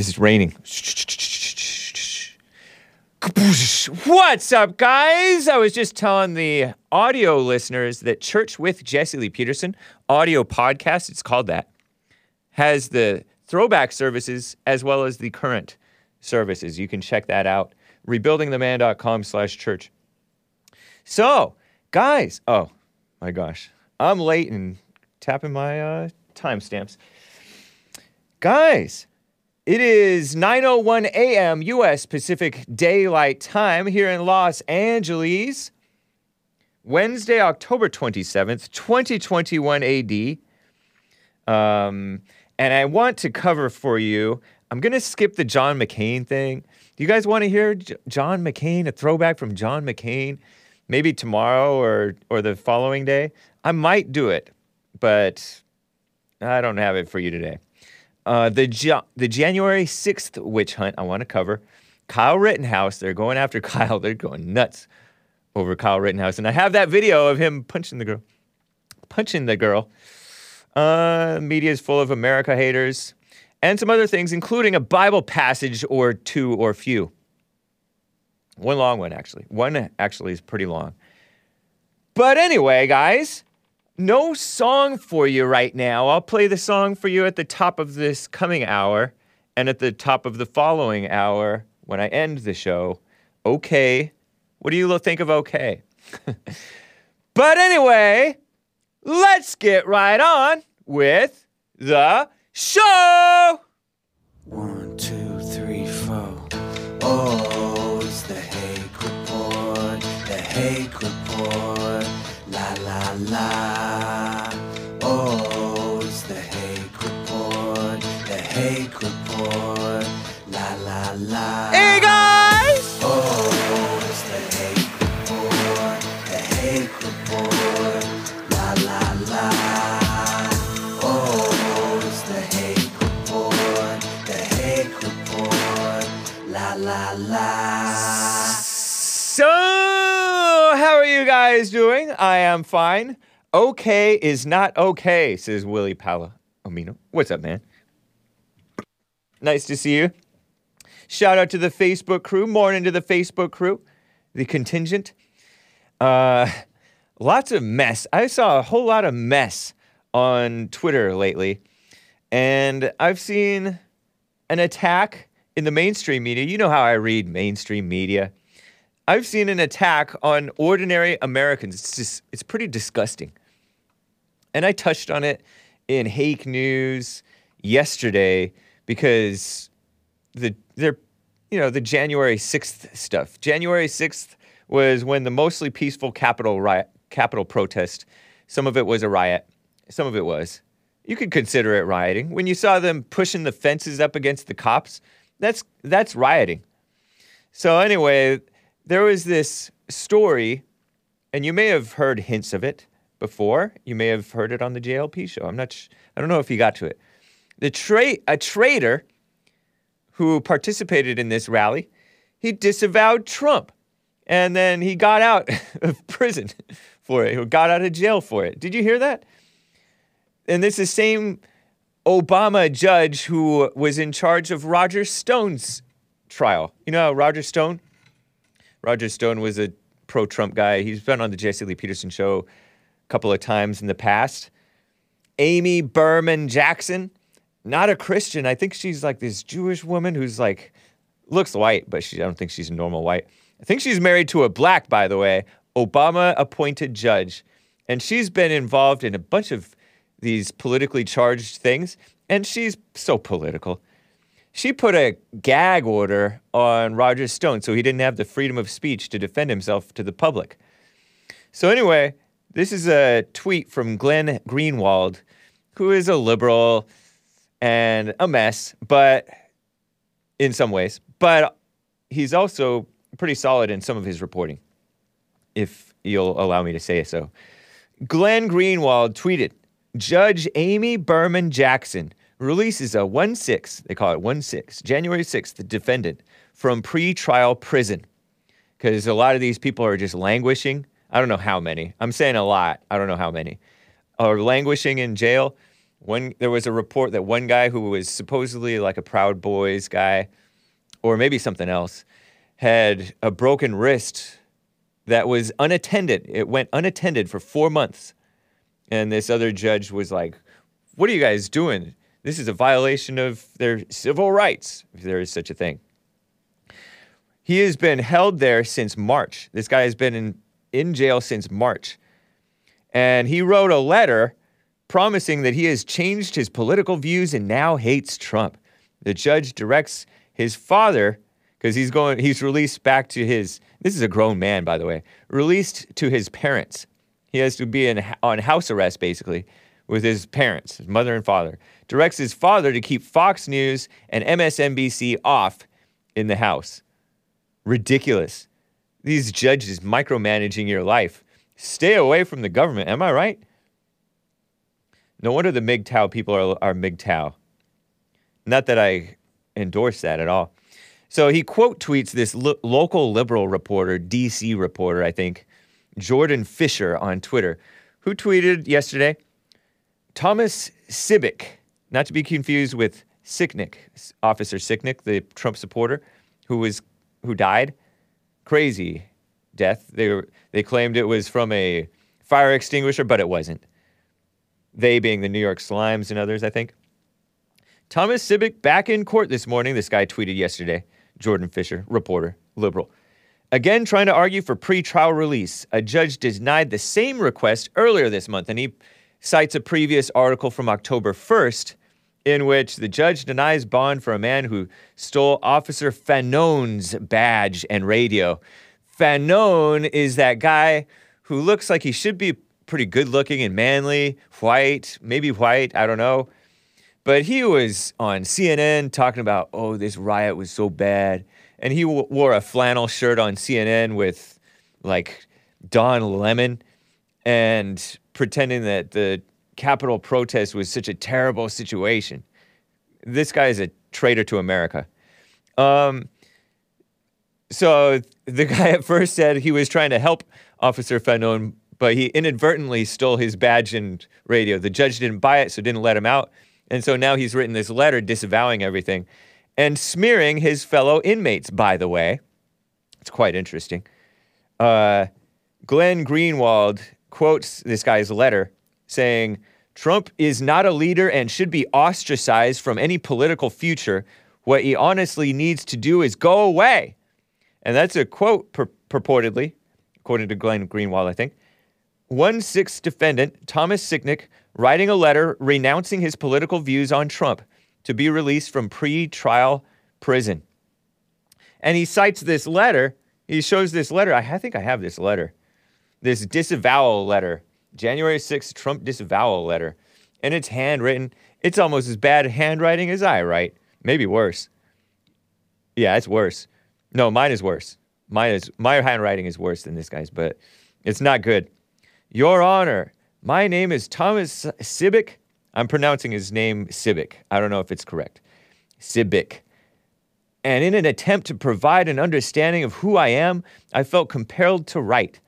Is raining. What's up, guys? I was just telling the audio listeners that Church with Jesse Lee Peterson audio podcast, it's called that, has the throwback services as well as the current services. You can check that out. Rebuildingtheman.com slash church. So, guys, oh my gosh, I'm late and tapping my uh, timestamps. Guys, it is 9:01 a.m. U.S. Pacific Daylight Time here in Los Angeles. Wednesday, October 27th, 2021 AD. Um, and I want to cover for you. I'm going to skip the John McCain thing. Do you guys want to hear J- John McCain, a throwback from John McCain? Maybe tomorrow or or the following day. I might do it, but I don't have it for you today. Uh, the, the January 6th witch hunt I want to cover. Kyle Rittenhouse, they're going after Kyle. They're going nuts over Kyle Rittenhouse. And I have that video of him punching the girl. Punching the girl. Uh, media is full of America haters and some other things, including a Bible passage or two or few. One long one, actually. One actually is pretty long. But anyway, guys, no song for you right now. I'll play the song for you at the top of this coming hour and at the top of the following hour when I end the show. Okay. What do you think of okay? but anyway, let's get right on with the show. One, two, three, four. Oh, it's the Hake Report, the Hake Report. La. Oh, it's the Hake Report, the Hake Report. La la la. Hey guys! Oh, it's the Hake Report, the Hake Report. La la la. Oh, it's the Hake Report, the Hake Report. La la la. Guys doing? I am fine. Okay is not okay, says Willie Palomino. What's up, man? Nice to see you. Shout out to the Facebook crew. Morning to the Facebook crew, the contingent. Uh, lots of mess. I saw a whole lot of mess on Twitter lately, and I've seen an attack in the mainstream media. You know how I read mainstream media. I've seen an attack on ordinary Americans. It's just, it's pretty disgusting. And I touched on it in Hake News yesterday because the they're you know the January 6th stuff. January 6th was when the mostly peaceful capital riot, Capitol protest. Some of it was a riot. Some of it was. You could consider it rioting. When you saw them pushing the fences up against the cops, that's that's rioting. So anyway, there was this story, and you may have heard hints of it before. You may have heard it on the JLP show. I'm not. Sh- I don't know if you got to it. The tra- a traitor who participated in this rally, he disavowed Trump, and then he got out of prison for it. He got out of jail for it. Did you hear that? And this is the same Obama judge who was in charge of Roger Stone's trial. You know, Roger Stone. Roger Stone was a pro Trump guy. He's been on the Jesse Lee Peterson show a couple of times in the past. Amy Berman Jackson, not a Christian. I think she's like this Jewish woman who's like, looks white, but she, I don't think she's normal white. I think she's married to a black, by the way, Obama appointed judge. And she's been involved in a bunch of these politically charged things. And she's so political she put a gag order on Roger Stone so he didn't have the freedom of speech to defend himself to the public. So, anyway, this is a tweet from Glenn Greenwald, who is a liberal and a mess, but in some ways, but he's also pretty solid in some of his reporting, if you'll allow me to say so. Glenn Greenwald tweeted Judge Amy Berman Jackson releases a 1 6, they call it 1 6, January 6th, the defendant from pre-trial prison. Because a lot of these people are just languishing. I don't know how many. I'm saying a lot. I don't know how many. Are languishing in jail. One there was a report that one guy who was supposedly like a Proud Boys guy, or maybe something else, had a broken wrist that was unattended. It went unattended for four months. And this other judge was like, What are you guys doing? This is a violation of their civil rights, if there is such a thing. He has been held there since March. This guy has been in, in jail since March. And he wrote a letter promising that he has changed his political views and now hates Trump. The judge directs his father, because he's going, he's released back to his, this is a grown man, by the way, released to his parents. He has to be in, on house arrest, basically, with his parents, his mother and father. Directs his father to keep Fox News and MSNBC off in the house. Ridiculous. These judges micromanaging your life. Stay away from the government. Am I right? No wonder the MGTOW people are, are MGTOW. Not that I endorse that at all. So he quote tweets this lo- local liberal reporter, DC reporter, I think, Jordan Fischer on Twitter, who tweeted yesterday Thomas Sibick, not to be confused with Sicknick, Officer Sicknick, the Trump supporter, who was who died. Crazy death. They were, they claimed it was from a fire extinguisher, but it wasn't. They being the New York Slimes and others, I think. Thomas Sibick back in court this morning. This guy tweeted yesterday. Jordan Fischer, reporter, liberal. Again, trying to argue for pretrial release. A judge denied the same request earlier this month, and he cites a previous article from October 1st in which the judge denies bond for a man who stole Officer Fanone's badge and radio. Fanone is that guy who looks like he should be pretty good looking and manly, white, maybe white, I don't know. But he was on CNN talking about, oh, this riot was so bad. And he w- wore a flannel shirt on CNN with like Don Lemon and pretending that the Capitol protest was such a terrible situation. This guy is a traitor to America. Um, so the guy at first said he was trying to help Officer Fanone, but he inadvertently stole his badge and radio. The judge didn't buy it, so didn't let him out. And so now he's written this letter disavowing everything and smearing his fellow inmates, by the way. It's quite interesting. Uh, Glenn Greenwald quotes this guy's letter saying, Trump is not a leader and should be ostracized from any political future. What he honestly needs to do is go away. And that's a quote pur- purportedly, according to Glenn Greenwald, I think. One sixth defendant, Thomas Sicknick, writing a letter renouncing his political views on Trump to be released from pre trial prison. And he cites this letter. He shows this letter. I think I have this letter, this disavowal letter January 6th Trump disavowal letter. And it's handwritten. It's almost as bad handwriting as I write. Maybe worse. Yeah, it's worse. No, mine is worse. Mine is my handwriting is worse than this guy's, but it's not good. Your Honor, my name is Thomas Sibick. I'm pronouncing his name Sibick. I don't know if it's correct. Sibick. And in an attempt to provide an understanding of who I am, I felt compelled to write.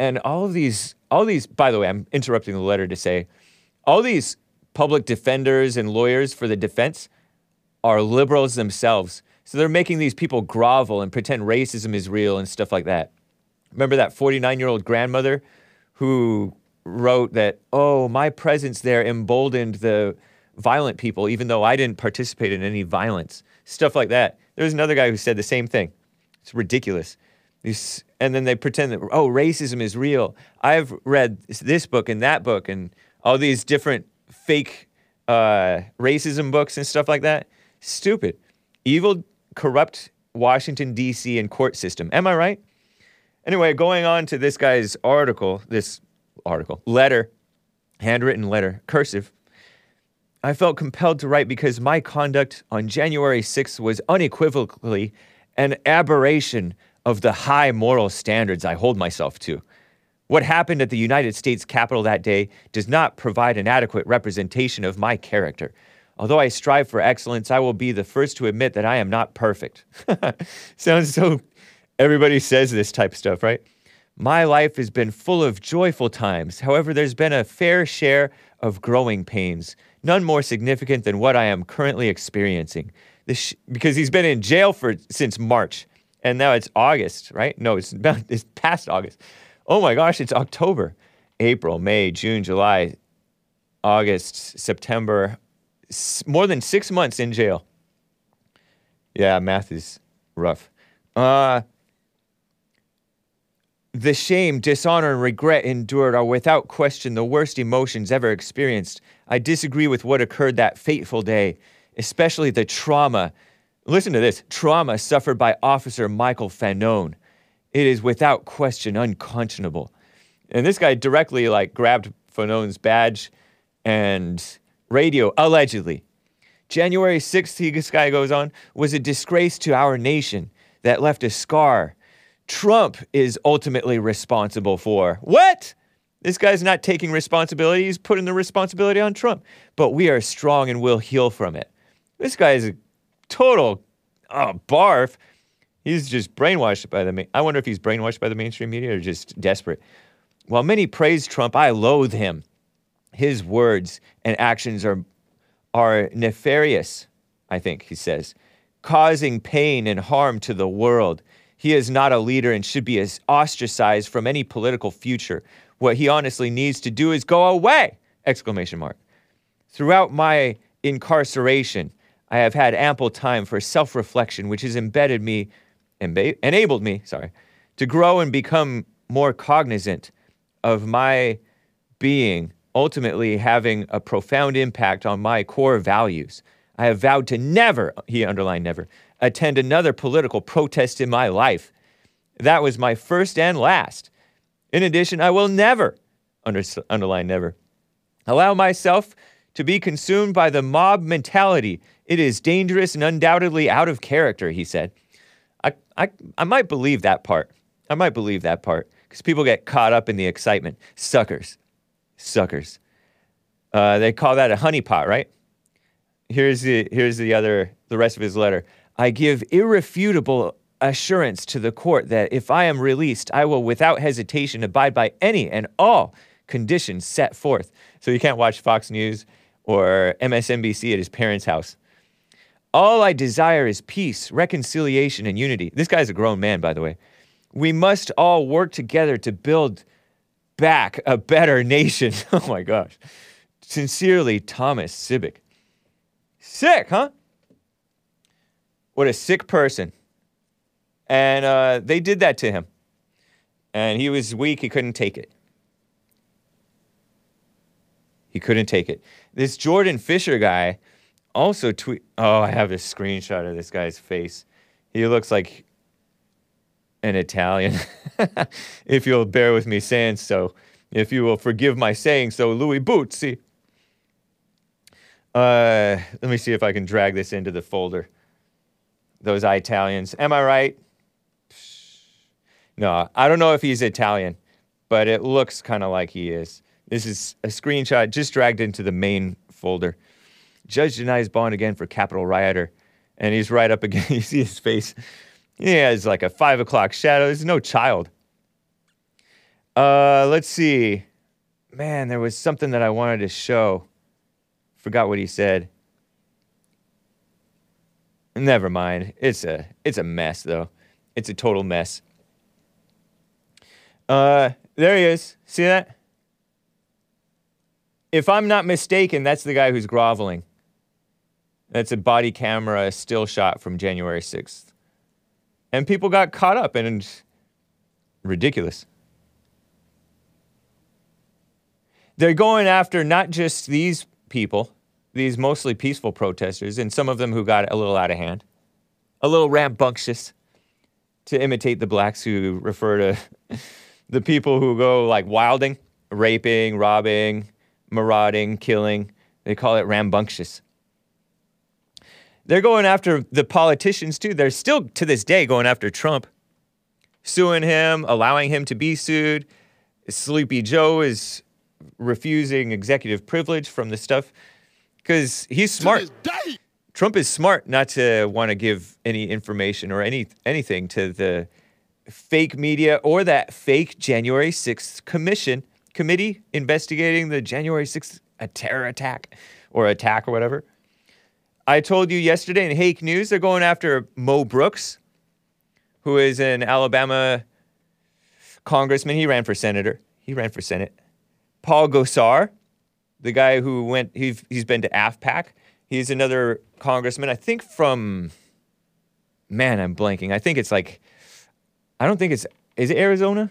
And all of these all these, by the way, I'm interrupting the letter to say, all these public defenders and lawyers for the defense are liberals themselves. So they're making these people grovel and pretend racism is real and stuff like that. Remember that 49 year old grandmother who wrote that, oh, my presence there emboldened the violent people, even though I didn't participate in any violence. Stuff like that. There's another guy who said the same thing. It's ridiculous. These, and then they pretend that, oh, racism is real. I've read this book and that book and all these different fake uh, racism books and stuff like that. Stupid. Evil, corrupt Washington, D.C. and court system. Am I right? Anyway, going on to this guy's article, this article, letter, handwritten letter, cursive. I felt compelled to write because my conduct on January 6th was unequivocally an aberration of the high moral standards I hold myself to. What happened at the United States Capitol that day does not provide an adequate representation of my character. Although I strive for excellence, I will be the first to admit that I am not perfect. Sounds so, everybody says this type of stuff, right? My life has been full of joyful times. However, there's been a fair share of growing pains, none more significant than what I am currently experiencing. This sh- because he's been in jail for since March, and now it's August, right? No, it's about, it's past August. Oh my gosh, it's October, April, May, June, July, August, September, s- more than six months in jail. Yeah, math is rough. Uh, the shame, dishonor, and regret endured are without question the worst emotions ever experienced. I disagree with what occurred that fateful day, especially the trauma. Listen to this trauma suffered by Officer Michael Fanone. It is without question unconscionable. And this guy directly like grabbed Fanone's badge and radio, allegedly. January 6th, he- this guy goes on, was a disgrace to our nation that left a scar. Trump is ultimately responsible for. What? This guy's not taking responsibility. He's putting the responsibility on Trump. But we are strong and will heal from it. This guy is a total oh, barf. He's just brainwashed by the. Ma- I wonder if he's brainwashed by the mainstream media or just desperate. While many praise Trump, I loathe him. His words and actions are are nefarious, I think he says, causing pain and harm to the world. He is not a leader and should be ostracized from any political future. What he honestly needs to do is go away! Exclamation mark. Throughout my incarceration, I have had ample time for self-reflection, which has embedded me, emba- enabled me, sorry, to grow and become more cognizant of my being, ultimately having a profound impact on my core values. I have vowed to never, he underlined never, attend another political protest in my life. That was my first and last. In addition, I will never, under, underline never, allow myself to be consumed by the mob mentality. It is dangerous and undoubtedly out of character, he said. I, I, I might believe that part. I might believe that part because people get caught up in the excitement. Suckers. Suckers. Uh, they call that a honeypot, right? Here's the, here's the other, the rest of his letter. I give irrefutable assurance to the court that if I am released, I will without hesitation abide by any and all conditions set forth. So you can't watch Fox News or MSNBC at his parents' house. All I desire is peace, reconciliation, and unity. This guy's a grown man, by the way. We must all work together to build back a better nation. oh my gosh. Sincerely, Thomas Sibick. Sick, huh? What a sick person. And uh, they did that to him. And he was weak, he couldn't take it. He couldn't take it. This Jordan Fischer guy also tweet. Oh, I have a screenshot of this guy's face. He looks like an Italian. if you'll bear with me saying so, if you will forgive my saying so, Louis Bootsy. Uh, let me see if I can drag this into the folder. Those Italians. Am I right? No, I don't know if he's Italian, but it looks kind of like he is. This is a screenshot just dragged into the main folder. Judge denies bond again for capital rioter. And he's right up again. You see his face. He has like a five o'clock shadow. There's no child. Uh, let's see. Man, there was something that I wanted to show. Forgot what he said. Never mind. It's a it's a mess though. It's a total mess. Uh, there he is. See that? If I'm not mistaken, that's the guy who's groveling. That's a body camera still shot from January 6th. And people got caught up in ridiculous. They're going after not just these people, these mostly peaceful protesters, and some of them who got a little out of hand, a little rambunctious to imitate the blacks who refer to the people who go like wilding, raping, robbing, marauding, killing. They call it rambunctious. They're going after the politicians too. They're still to this day going after Trump, suing him, allowing him to be sued. Sleepy Joe is refusing executive privilege from the stuff because he's smart. Trump is smart not to want to give any information or any anything to the fake media or that fake January 6th commission committee investigating the January 6th a terror attack or attack or whatever. I told you yesterday in Hake News they're going after Mo Brooks, who is an Alabama congressman. He ran for senator. He ran for senate. Paul Gosar, the guy who went, he's, he's been to AFPAC. He's another congressman, I think from, man, I'm blanking. I think it's like, I don't think it's, is it Arizona?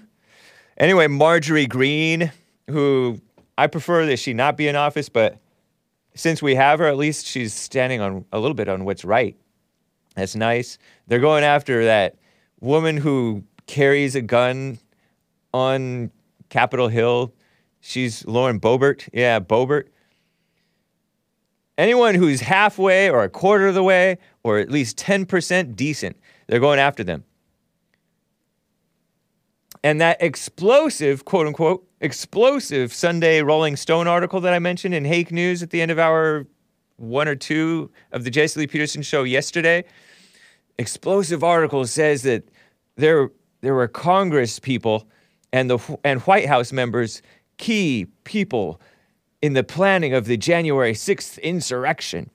Anyway, Marjorie Greene, who I prefer that she not be in office, but since we have her, at least she's standing on a little bit on what's right. That's nice. They're going after that woman who carries a gun on Capitol Hill. She's Lauren Boebert. Yeah, Boebert. Anyone who's halfway or a quarter of the way or at least 10% decent, they're going after them. And that explosive, quote unquote, explosive Sunday Rolling Stone article that I mentioned in Hake News at the end of our one or two of the Jesse Lee Peterson show yesterday, explosive article says that there, there were Congress people and, the, and White House members, key people in the planning of the January 6th insurrection.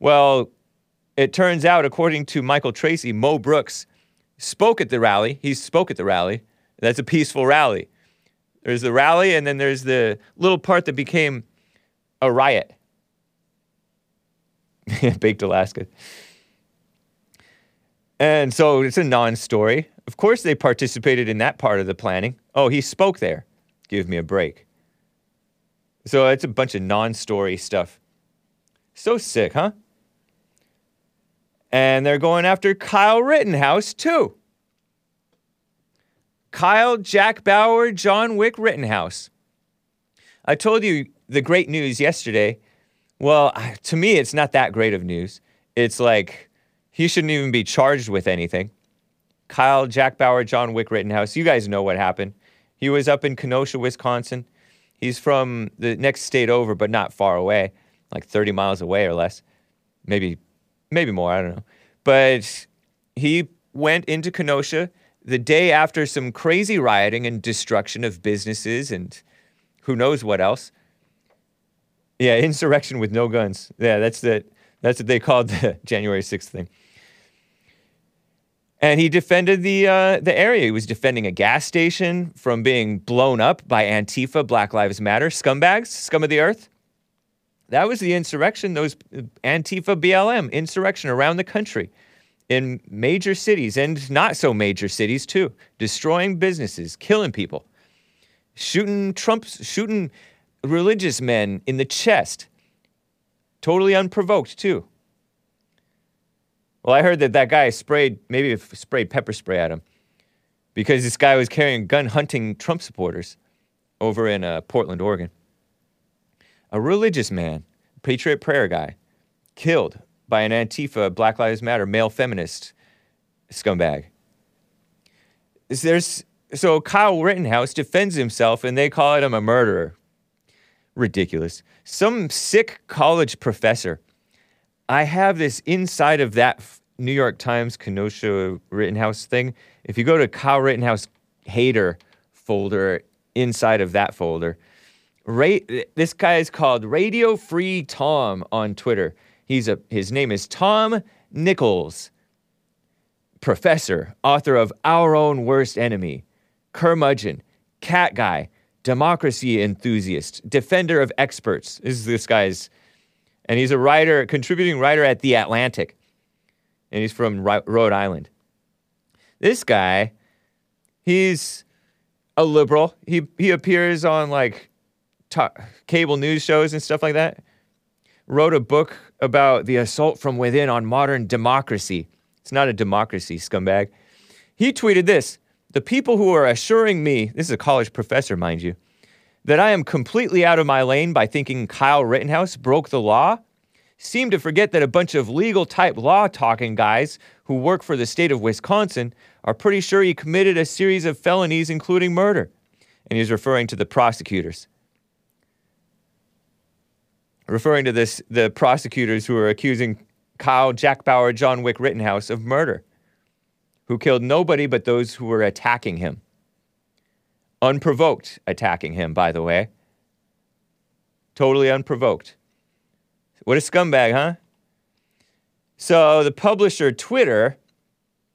Well, it turns out, according to Michael Tracy, Mo Brooks spoke at the rally. He spoke at the rally. That's a peaceful rally. There's the rally, and then there's the little part that became a riot. Baked Alaska. And so it's a non story. Of course, they participated in that part of the planning. Oh, he spoke there. Give me a break. So it's a bunch of non story stuff. So sick, huh? And they're going after Kyle Rittenhouse, too. Kyle Jack Bauer John Wick Rittenhouse. I told you the great news yesterday. Well, to me, it's not that great of news. It's like he shouldn't even be charged with anything. Kyle Jack Bauer John Wick Rittenhouse. You guys know what happened. He was up in Kenosha, Wisconsin. He's from the next state over, but not far away, like 30 miles away or less. Maybe, maybe more, I don't know. But he went into Kenosha the day after some crazy rioting and destruction of businesses and who knows what else. Yeah, insurrection with no guns. Yeah, that's the that's what they called the January 6th thing. And he defended the uh, the area. He was defending a gas station from being blown up by Antifa, Black Lives Matter, scumbags, scum of the earth. That was the insurrection. Those uh, Antifa, BLM insurrection around the country in major cities and not so major cities too, destroying businesses, killing people, shooting Trump's shooting religious men in the chest, totally unprovoked too. Well, I heard that that guy sprayed maybe sprayed pepper spray at him because this guy was carrying gun hunting Trump supporters over in uh, Portland, Oregon. A religious man, Patriot Prayer guy, killed by an Antifa, Black Lives Matter, male feminist scumbag. There's, so Kyle Rittenhouse defends himself and they call him a murderer. Ridiculous. Some sick college professor. I have this inside of that New York Times Kenosha Rittenhouse thing. If you go to Kyle Rittenhouse hater folder, inside of that folder, this guy is called Radio Free Tom on Twitter. He's a, his name is Tom Nichols, professor, author of Our Own Worst Enemy, Curmudgeon, Cat Guy, Democracy Enthusiast, Defender of Experts. This is this guy's, and he's a writer, contributing writer at The Atlantic, and he's from Rhode Island. This guy, he's a liberal. He he appears on like cable news shows and stuff like that. Wrote a book about the assault from within on modern democracy. It's not a democracy, scumbag. He tweeted this The people who are assuring me, this is a college professor, mind you, that I am completely out of my lane by thinking Kyle Rittenhouse broke the law seem to forget that a bunch of legal type law talking guys who work for the state of Wisconsin are pretty sure he committed a series of felonies, including murder. And he's referring to the prosecutors referring to this the prosecutors who are accusing Kyle Jack Bauer John Wick Rittenhouse of murder, who killed nobody but those who were attacking him. Unprovoked attacking him, by the way. Totally unprovoked. What a scumbag, huh? So the publisher Twitter,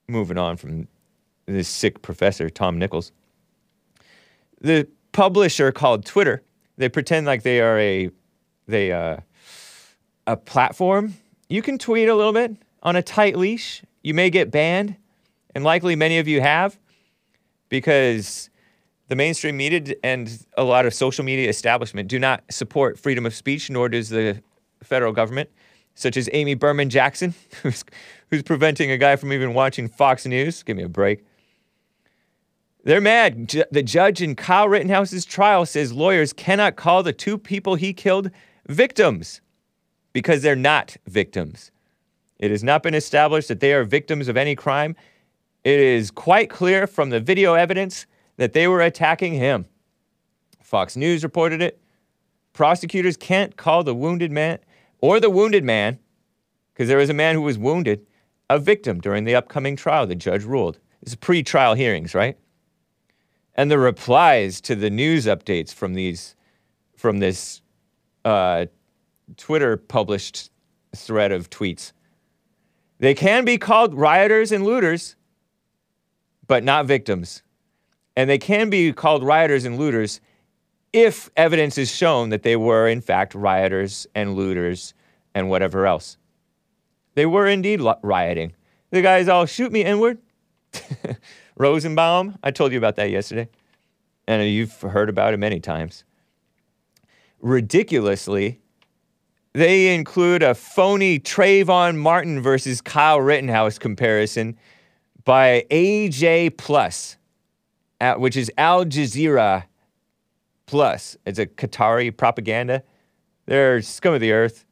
moving on from this sick professor, Tom Nichols, the publisher called Twitter, they pretend like they are a they uh, a platform. You can tweet a little bit on a tight leash. You may get banned, and likely many of you have, because the mainstream media and a lot of social media establishment do not support freedom of speech, nor does the federal government, such as Amy Berman Jackson, who's, who's preventing a guy from even watching Fox News. Give me a break. They're mad. Ju- the judge in Kyle Rittenhouse's trial says lawyers cannot call the two people he killed victims because they're not victims. It has not been established that they are victims of any crime. It is quite clear from the video evidence that they were attacking him. Fox News reported it. Prosecutors can't call the wounded man or the wounded man, because there was a man who was wounded, a victim during the upcoming trial, the judge ruled. It's pre trial hearings, right? And the replies to the news updates from these, from this uh, Twitter published thread of tweets. They can be called rioters and looters, but not victims. And they can be called rioters and looters if evidence is shown that they were, in fact, rioters and looters and whatever else. They were indeed rioting. The guys all shoot me inward. Rosenbaum, I told you about that yesterday. And you've heard about it many times. Ridiculously, they include a phony Trayvon Martin versus Kyle Rittenhouse comparison by AJ Plus, at, which is Al Jazeera Plus. It's a Qatari propaganda. They're scum of the earth.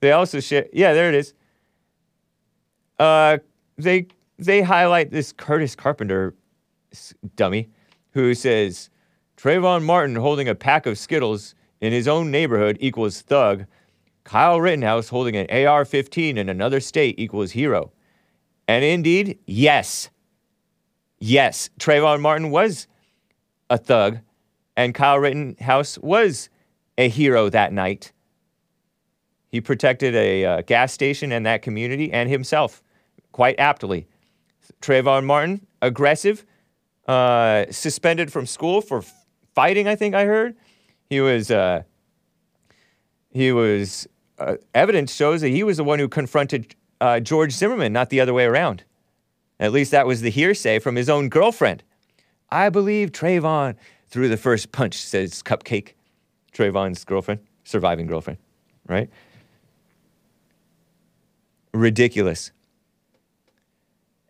They also share, yeah, there it is. Uh, they they highlight this Curtis Carpenter dummy who says Trayvon Martin holding a pack of Skittles in his own neighborhood equals thug. Kyle Rittenhouse holding an AR 15 in another state equals hero. And indeed, yes. Yes, Trayvon Martin was a thug, and Kyle Rittenhouse was a hero that night. He protected a uh, gas station and that community and himself quite aptly. Trayvon Martin, aggressive, uh, suspended from school for f- fighting. I think I heard he was. Uh, he was. Uh, evidence shows that he was the one who confronted uh, George Zimmerman, not the other way around. At least that was the hearsay from his own girlfriend. I believe Trayvon threw the first punch, says Cupcake, Trayvon's girlfriend, surviving girlfriend, right? Ridiculous.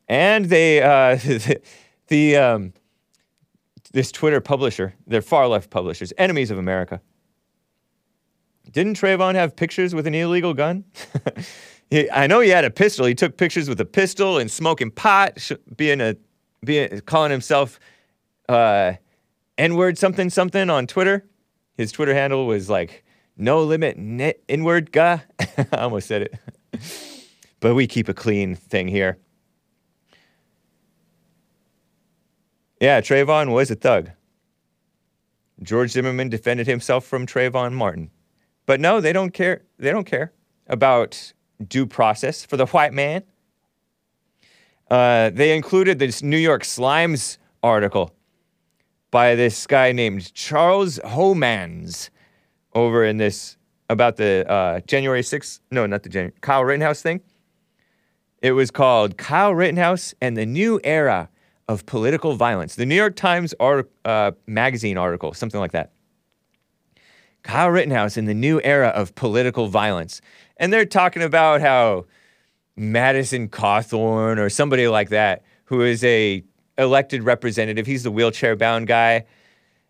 And they, uh, the, the um, this Twitter publisher, they're far left publishers, enemies of America. Didn't Trayvon have pictures with an illegal gun? He- I know he had a pistol. He took pictures with a pistol and smoking pot, sh- being a, being calling himself uh, N-word something something on Twitter. His Twitter handle was like no limit net inward guy. I almost said it, but we keep a clean thing here. Yeah, Trayvon was a thug. George Zimmerman defended himself from Trayvon Martin. But no, they don't care. They don't care about due process for the white man. Uh, they included this New York Slimes article by this guy named Charles Homans over in this about the uh, January 6th, no, not the January, Kyle Rittenhouse thing. It was called Kyle Rittenhouse and the New Era of Political Violence. The New York Times art, uh, magazine article, something like that. Kyle Rittenhouse in the new era of political violence. And they're talking about how Madison Cawthorn or somebody like that, who is a elected representative, he's the wheelchair bound guy.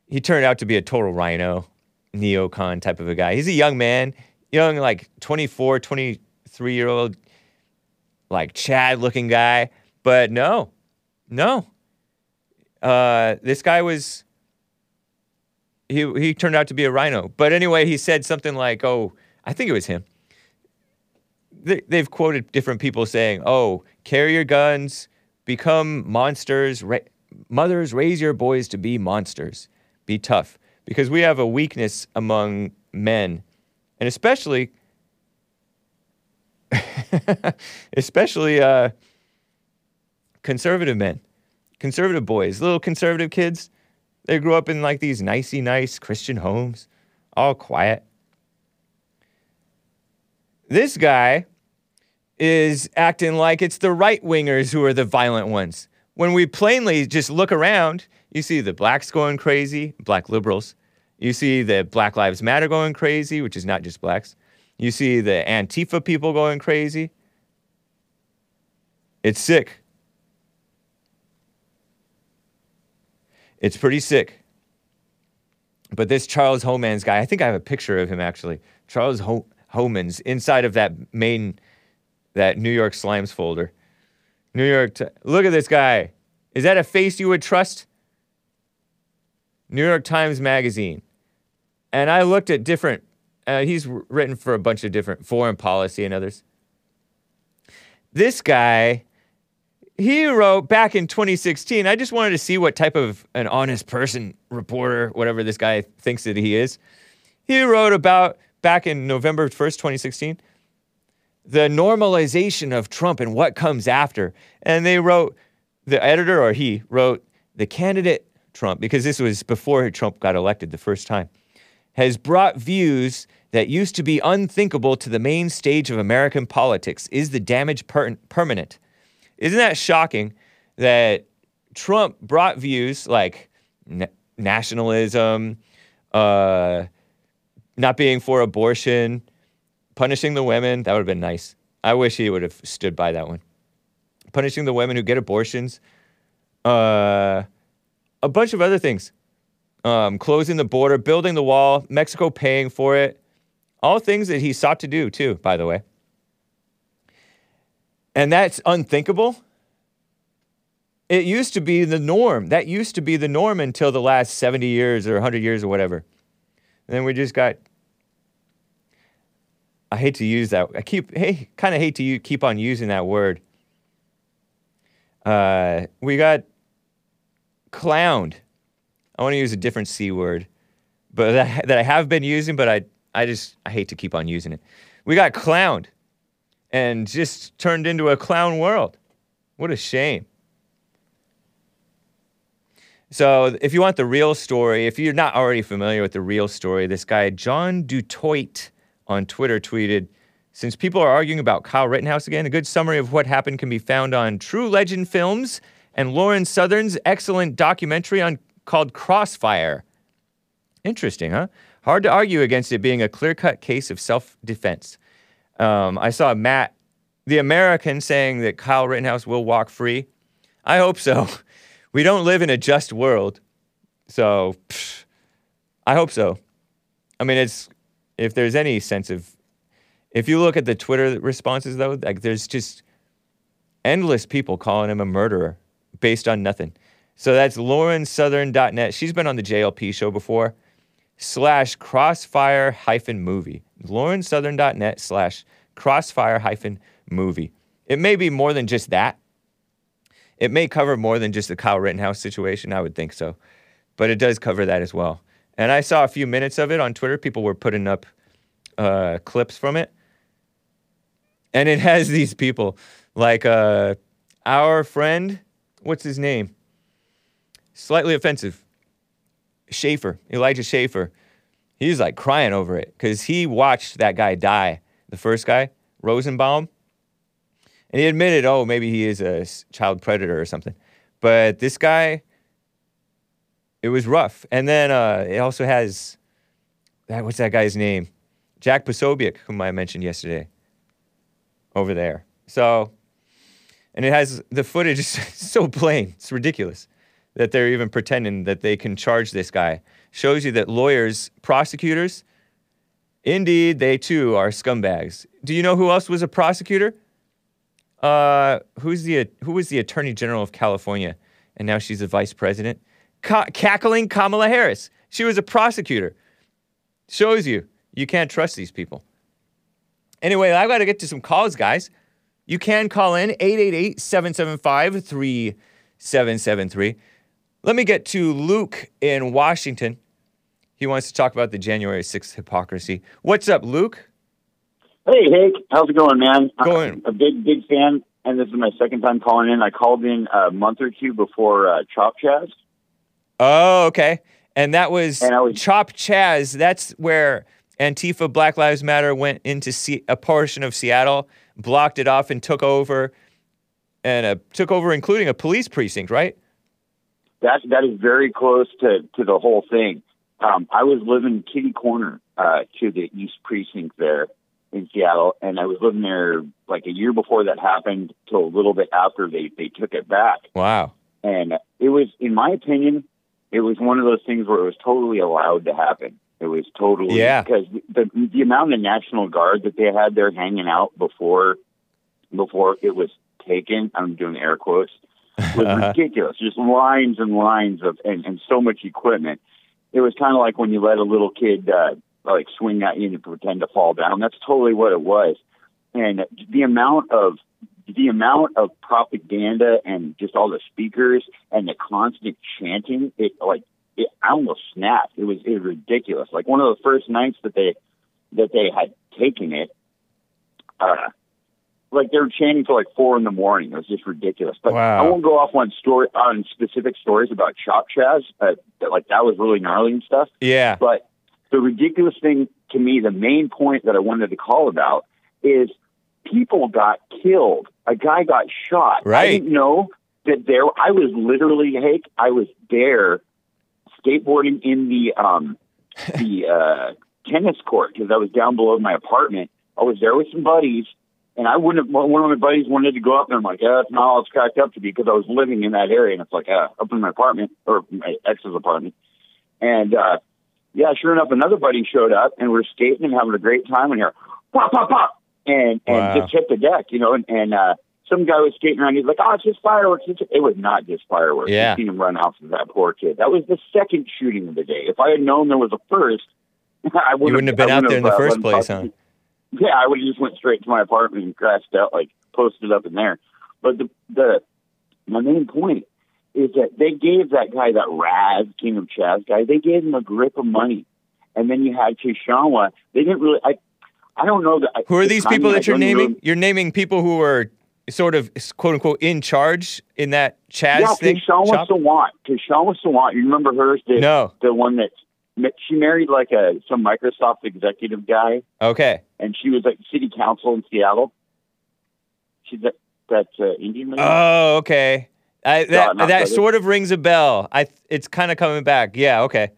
He turned out to be a total rhino, neocon type of a guy. He's a young man, young, like 24, 23 year old, like Chad looking guy. But no, no. Uh, this guy was he he turned out to be a rhino. But anyway, he said something like, "Oh, I think it was him." They, they've quoted different people saying, "Oh, carry your guns become monsters. Ra- mothers, raise your boys to be monsters. Be tough. Because we have a weakness among men, and especially, especially uh, conservative men, conservative boys, little conservative kids. They grew up in like these nicey nice Christian homes, all quiet. This guy is acting like it's the right wingers who are the violent ones. When we plainly just look around, you see the blacks going crazy, black liberals. You see the Black Lives Matter going crazy, which is not just blacks. You see the Antifa people going crazy. It's sick. It's pretty sick. But this Charles Homans guy, I think I have a picture of him actually. Charles Ho- Homans inside of that main, that New York Slimes folder. New York, Ti- look at this guy. Is that a face you would trust? New York Times Magazine. And I looked at different, uh, he's written for a bunch of different foreign policy and others. This guy, he wrote back in 2016. I just wanted to see what type of an honest person, reporter, whatever this guy thinks that he is. He wrote about back in November 1st, 2016, the normalization of Trump and what comes after. And they wrote, the editor or he wrote, the candidate Trump, because this was before Trump got elected the first time, has brought views that used to be unthinkable to the main stage of American politics. Is the damage per- permanent? Isn't that shocking that Trump brought views like na- nationalism, uh, not being for abortion, punishing the women? That would have been nice. I wish he would have stood by that one. Punishing the women who get abortions, uh, a bunch of other things. Um, closing the border, building the wall, Mexico paying for it. All things that he sought to do, too, by the way. And that's unthinkable. It used to be the norm. That used to be the norm until the last 70 years or 100 years or whatever. And then we just got. I hate to use that. I keep, hey, kind of hate to u- keep on using that word. Uh, we got clowned. I want to use a different C word, but that, that I have been using, but I, I just, I hate to keep on using it. We got clowned and just turned into a clown world. What a shame. So, if you want the real story, if you're not already familiar with the real story, this guy, John Dutoit, on Twitter tweeted Since people are arguing about Kyle Rittenhouse again, a good summary of what happened can be found on True Legend Films and Lauren Southern's excellent documentary on called Crossfire. Interesting, huh? Hard to argue against it being a clear cut case of self defense. Um, I saw Matt, the American, saying that Kyle Rittenhouse will walk free. I hope so. We don't live in a just world. So I hope so. I mean, it's if there's any sense of, if you look at the Twitter responses though, like there's just endless people calling him a murderer based on nothing. So that's laurensouthern.net. She's been on the JLP show before. Slash crossfire hyphen movie. laurensouthern.net slash crossfire hyphen movie. It may be more than just that. It may cover more than just the Kyle Rittenhouse situation. I would think so. But it does cover that as well. And I saw a few minutes of it on Twitter. People were putting up uh, clips from it. And it has these people like uh, our friend, what's his name? Slightly offensive. Schaffer, Elijah Schaffer. He's like crying over it because he watched that guy die, the first guy, Rosenbaum. And he admitted, oh, maybe he is a child predator or something. But this guy, it was rough. And then uh, it also has, that, what's that guy's name? Jack Posobiec, whom I mentioned yesterday, over there. So, and it has the footage is so plain, it's ridiculous that they're even pretending that they can charge this guy. Shows you that lawyers, prosecutors, indeed, they too are scumbags. Do you know who else was a prosecutor? Uh, who's the who was the Attorney General of California, and now she's the Vice President? Ca- cackling Kamala Harris. She was a prosecutor. Shows you you can't trust these people. Anyway, I've got to get to some calls, guys. You can call in 888 775 3773. Let me get to Luke in Washington. He wants to talk about the January 6th hypocrisy. What's up, Luke? Hey, Hank, how's it going, man? Going. I'm a big, big fan, and this is my second time calling in. I called in a month or two before uh, Chop Chaz. Oh, okay. And that was, And was- Chop Chaz. That's where Antifa Black Lives Matter went into Se- a portion of Seattle, blocked it off, and took over, and uh, took over, including a police precinct, right? That that is very close to to the whole thing. Um, I was living kitty corner uh, to the East Precinct there in Seattle, and I was living there like a year before that happened, till a little bit after they they took it back. Wow. And it was, in my opinion, it was one of those things where it was totally allowed to happen. It was totally Yeah. because the the amount of National Guard that they had there hanging out before before it was taken. I'm doing air quotes. Was Uh-huh. ridiculous. Just lines and lines of and, and so much equipment. It was kind of like when you let a little kid uh, like swing at you and pretend to fall down. That's totally what it was. And the amount of the amount of propaganda and just all the speakers and the constant chanting, it like it I almost snapped. It was it was ridiculous. Like one of the first nights that they that they had taken it, uh, like they were chanting till like four in the morning. It was just ridiculous. But Wow. I won't go off on story on specific stories about Chop Chaz. Uh, that, like that was really gnarly and stuff. Yeah. But the ridiculous thing to me, the main point that I wanted to call about is people got killed. A guy got shot. Right. I didn't know that there. I was literally, hey, I was there skateboarding in the um the uh tennis court because I was down below my apartment. I was there with some buddies. And I wouldn't have, one of my buddies wanted to go up there. I'm like, yeah, it's not all it's cracked up to be because I was living in that area. And it's like, uh, up in my apartment or my ex's apartment. And, uh, yeah, sure enough, another buddy showed up and we're skating and having a great time in here. Pop, pop, pop. And, and Wow. just hit the deck, you know, and, and, uh, some guy was skating around. He's like, oh, it's just fireworks. It's It was not just fireworks. Yeah. You seen him run off of that poor kid. That was the second shooting of the day. If I had known there was a first, I wouldn't, wouldn't have been out there in the uh, first place, huh? Yeah, I would have just went straight to my apartment and crashed out, like posted up in there. But the the my main point is that they gave that guy, that Raz King of Chaz guy, they gave him a grip of money, and then you had Chishawa. They didn't really. I I don't know that. Who are these people I that you're naming? really- You're naming people who are sort of quote unquote in charge in that Chaz yeah, thing. Kishawa shop? Sawant. Kishawa Sawant. You remember her? The, No. the one that she married like a some Microsoft executive guy. Okay. and she was like city council in Seattle. She's that that uh, Indian lady. Oh, okay. I, that not that sort of rings a bell. I it's kind of coming back. Yeah. Okay.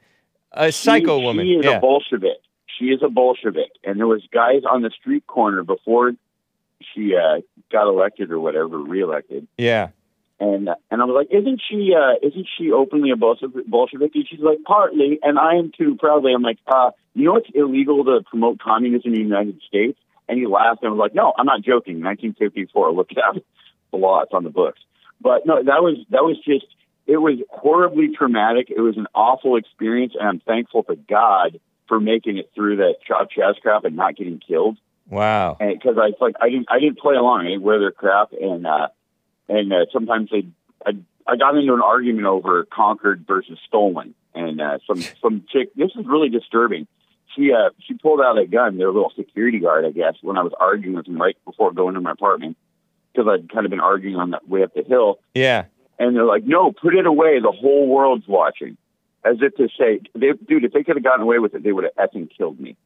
A She- psycho woman. She is yeah. a Bolshevik. She is a Bolshevik, and there was guys on the street corner before she uh, got elected or whatever, reelected. yeah. And uh, and I was like, isn't she uh, isn't she openly a Bolshevik? Bolshevik? And she's like, partly, and I am too. Proudly, I'm like, uh, you know, it's illegal to promote communism in the United States. And he laughed and was like, no, I'm not joking. 1954, look it up. The law, it's on the books. But no, that was that was just it was horribly traumatic. It was an awful experience, and I'm thankful to God for making it through that chop chaz crap and not getting killed Wow. because I like I didn't I didn't play along. I didn't wear their crap, and uh, and uh, sometimes they I, I got into an argument over conquered versus stolen, and uh, some some chick. This is really disturbing. She uh, she pulled out a gun. Their little security guard, I guess, when I was arguing with him right before going to my apartment because I'd kind of been arguing on the way up the hill, Yeah. and they're like, "No, put it away. The whole world's watching." As if to say, they, "Dude, if they could have gotten away with it, they would have effing killed me."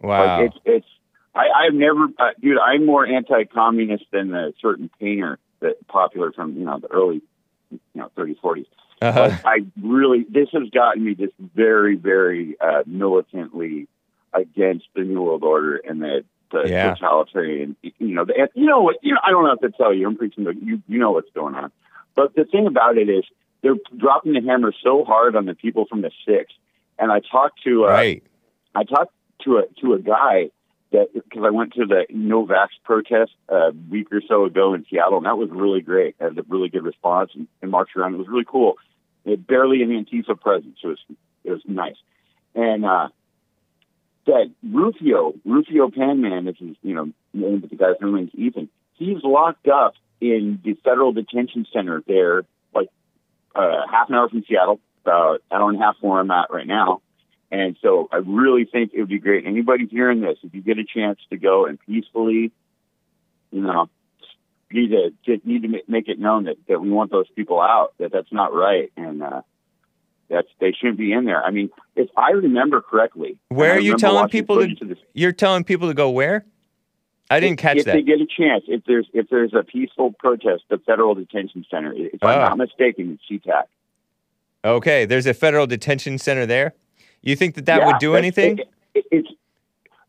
Wow. Like it's it's I, I've never uh, dude, I'm more anti communist than a certain painter that popular from, you know, the early you know, thirties, forties. uh-huh. But I really this has gotten me just very, very uh militantly against the New World Order and the the Yeah. totalitarian you know, the you know what you know I don't have to tell you, I'm preaching but you you know what's going on. But the thing about it is they're dropping the hammer so hard on the people from the six. And I talked to uh, right. I talked to a to a guy because I went to the no vax protest a week or so ago in Seattle, and that was really great. I had a really good response and, and marched around. It was really cool. It barely an Antifa presence. It was it was nice. And uh, that Rufio Rufio Panman, this is you know name, but the guy's name is Ethan. he's locked up in the federal detention center there, like uh, half an hour from Seattle, about an hour and a half from where I'm at right now. And so I really think it would be great. Anybody hearing this, if you get a chance to go and peacefully, you know, need to just need to make it known that, that we want those people out. That that's not right, and uh, that's they shouldn't be in there. I mean, if I remember correctly, Where are you telling people to- this- You're telling people to go where? I didn't catch if that. they get a chance, if there's if there's a peaceful protest, the federal detention center. If I'm Ah. not mistaken, it's SeaTac. Okay, there's a federal detention center there. You think that that Yeah, would do anything? It, it, it's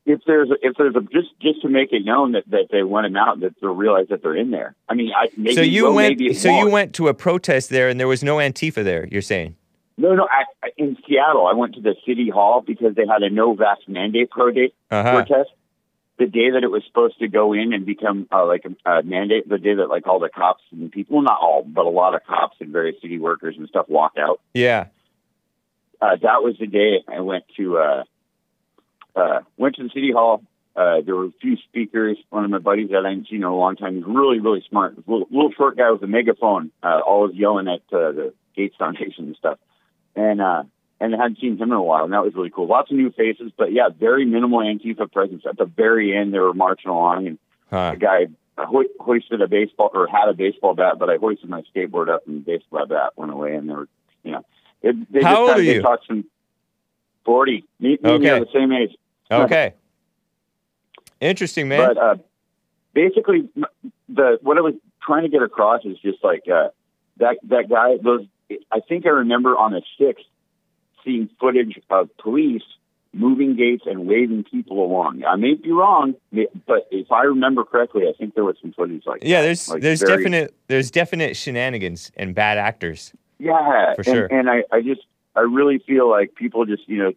if there's a, if there's a just just to make it known that, that they want them out, that they'll realize that they're in there. I mean, I maybe so you will, went. So you won't. went to a protest there, and there was no Antifa there. You're saying? No, no. I, in Seattle, I went to the city hall because they had a no vax mandate protest. Uh huh. protest. The day that it was supposed to go in and become uh, like a, a mandate, the day that like all the cops and people, not all, but a lot of cops and various city workers and stuff walked out. Yeah. Uh, that was the day I went to uh, uh, went to the city hall. Uh, there were a few speakers. One of my buddies that I hadn't seen in a long time. He's really, really smart. Little, little short guy with a megaphone, uh, always yelling at uh, the Gates Foundation and stuff. And uh, and I hadn't seen him in a while, and that was really cool. Lots of new faces, but yeah, very minimal Antifa presence. At the very end, they were marching along, and Huh. a guy ho- hoisted a baseball or had a baseball bat, but I hoisted my skateboard up, and the baseball bat went away, and they were, you know, they, they How just old are you? some forty. Me, me Okay. the same age. Okay. Interesting, man. But uh, basically, the what I was trying to get across is just like uh, that that guy. Those I think I remember on the sixth seeing footage of police moving gates and waving people along. I may be wrong, but if I remember correctly, I think there was some footage like yeah, that. there's Like there's very- definite there's definite shenanigans and bad actors. Yeah for and, sure. And I I just I really feel like people just you know.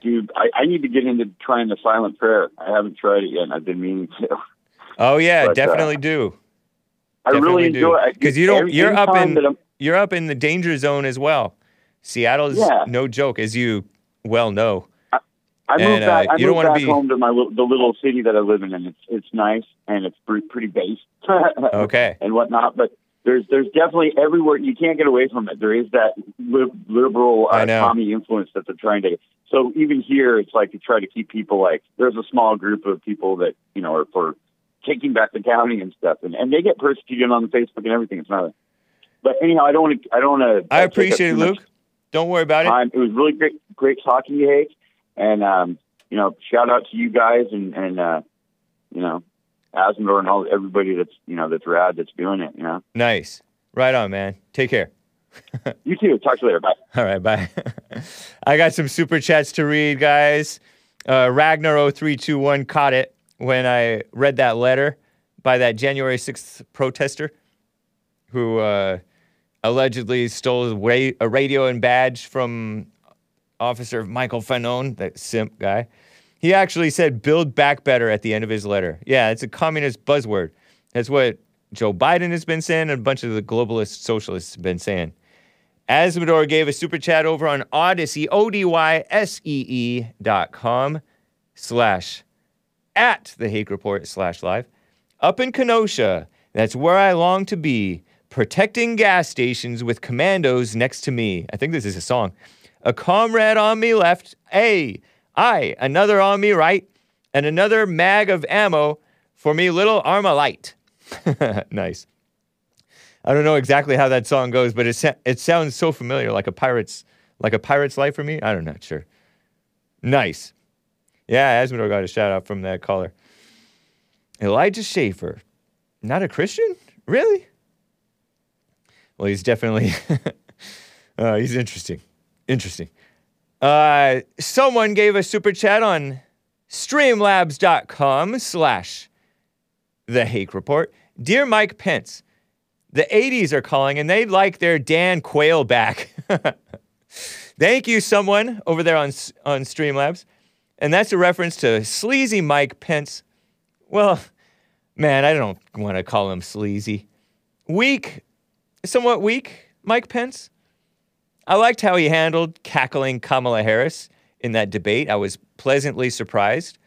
Dude, I, I need to get into trying the silent prayer. I haven't tried it yet, and I've been meaning to. Oh yeah, But, uh, definitely do. I really Definitely do. enjoy it 'Cause you don't- you're up in- You're up in the danger zone as well. Seattle's Yeah. no joke, as you well know. I moved And, uh, back. I you don't moved wanna back be- home to my the little city that I live in, and it's it's nice and it's pretty, pretty base. Okay. and whatnot, but there's there's definitely everywhere you can't get away from it. There is that li- liberal uh, commie influence that they're trying to. So even here, it's like to try to keep people like there's a small group of people that you know are for taking back the county and stuff, and and they get persecuted on Facebook and everything. It's not. A, but anyhow, I don't want to. I don't want to. I appreciate it, Luke. Don't worry about it. It was really great, great talking to you, Hank. And um, you know, shout out to you guys and and uh, you know, Asmodor and all everybody that's you know that's rad that's doing it. You know, Nice. Right on, man. Take care. you too. Talk to you later. Bye. All right, bye. I got some super chats to read, guys. Uh, Ragnar0321 caught it when I read that letter by that January 6th protester who uh, allegedly stole a radio and badge from Officer Michael Fanone, that simp guy. He actually said, build back better at the end of his letter. Yeah, it's a communist buzzword. That's what Joe Biden has been saying and a bunch of the globalist socialists have been saying. Asmodor gave a super chat over on Odysee, O-D-Y-S-E-E E dot com slash at the Hake Report slash live. Up in Kenosha, that's where I long to be, protecting gas stations with commandos next to me. I think this is a song. A comrade on me left, a, I, another on me right, and another mag of ammo for me little Armalite. nice. I don't know exactly how that song goes, but it sa- it sounds so familiar, like a pirate's like a pirate's life for me. I'm not sure. Nice. Yeah, Asmodor got a shout out from that caller. Elijah Schaffer, not a Christian, really? Well, he's definitely uh, he's interesting. Interesting. Uh, someone gave a super chat on streamlabs.com slash the Hake Report. Dear Mike Pence, the 80s are calling and they'd like their Dan Quayle back. Thank you, someone over there on, on Streamlabs. And that's a reference to sleazy Mike Pence. Well, man, I don't want to call him sleazy. Weak, somewhat weak, Mike Pence. I liked how he handled cackling Kamala Harris in that debate. I was pleasantly surprised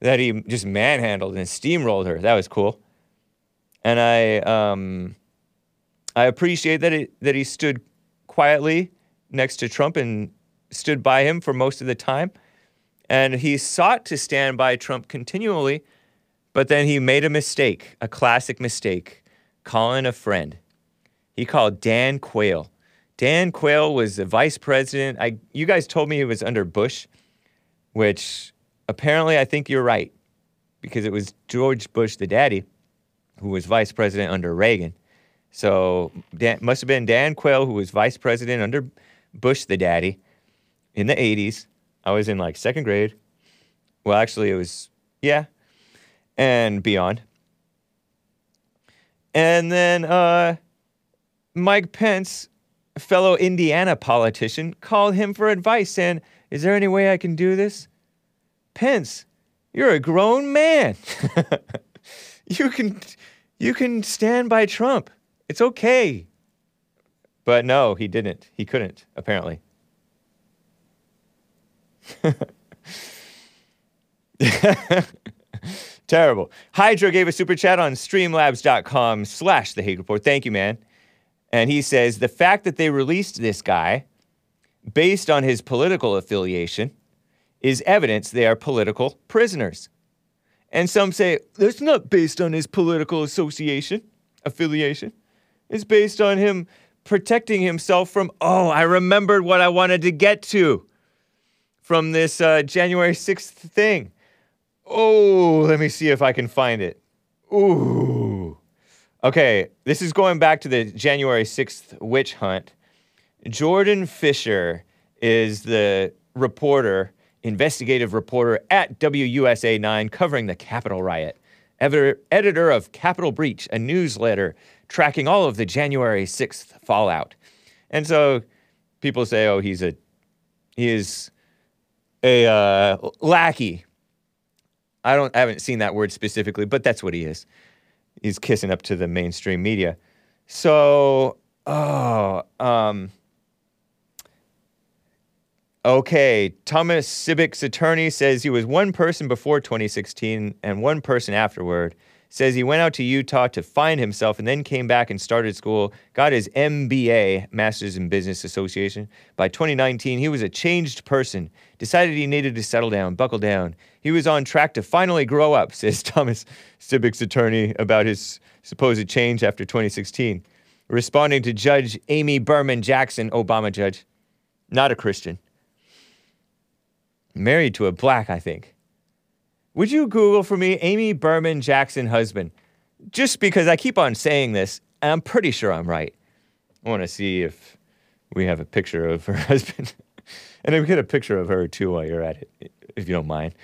that he just manhandled and steamrolled her. That was cool. and I um, I appreciate that it, that he stood quietly next to Trump and stood by him for most of the time, and he sought to stand by Trump continually, but then he made a mistake, a classic mistake, calling a friend. He called Dan Quayle. Dan Quayle was the vice president. I, you guys told me it was under Bush, which apparently I think you're right because it was George Bush, the daddy, who was vice president under Reagan. So Dan, must have been Dan Quayle, who was vice president under Bush, the daddy, in the 80s. I was in like second grade. Well, actually, it was, yeah, and beyond. And then uh, Mike Pence, fellow Indiana politician, called him for advice saying, Is there any way I can do this? Pence, you're a grown man. you can you can stand by Trump. It's okay. But no, he didn't. He couldn't, apparently. Terrible. Hydro gave a super chat on streamlabs.com slash the Hake Report. Thank you, man. And he says the fact that they released this guy based on his political affiliation is evidence they are political prisoners. And some say that's not based on his political association, affiliation. It's based on him protecting himself from, oh, I remembered what I wanted to get to from this uh, January 6th thing. Oh, let me see if I can find it. Ooh. Okay, this is going back to the January 6th witch hunt. Jordan Fischer is the reporter, investigative reporter at WUSA 9 covering the Capitol riot. Editor, editor of Capitol Breach, a newsletter tracking all of the January 6th fallout. And so people say, oh, he's a, he is a uh, lackey. I don't, I haven't seen that word specifically, but that's what he is. He's kissing up to the mainstream media. So, oh, um, okay. Thomas Sibick's attorney says he was one person before 2016 and one person afterward. Says he went out to Utah to find himself and then came back and started school, got his MBA, Masters in Business Association. By 2019, he was a changed person, decided he needed to settle down, buckle down. He was on track to finally grow up, says Thomas Sibick's attorney about his supposed change after 2016. Responding to Judge Amy Berman Jackson, Obama judge, not a Christian. Married to a black, I think. Would you Google for me Amy Berman Jackson husband? Just because I keep on saying this, and I'm pretty sure I'm right. I want to see if we have a picture of her husband. and if we get a picture of her too while you're at it, if you don't mind.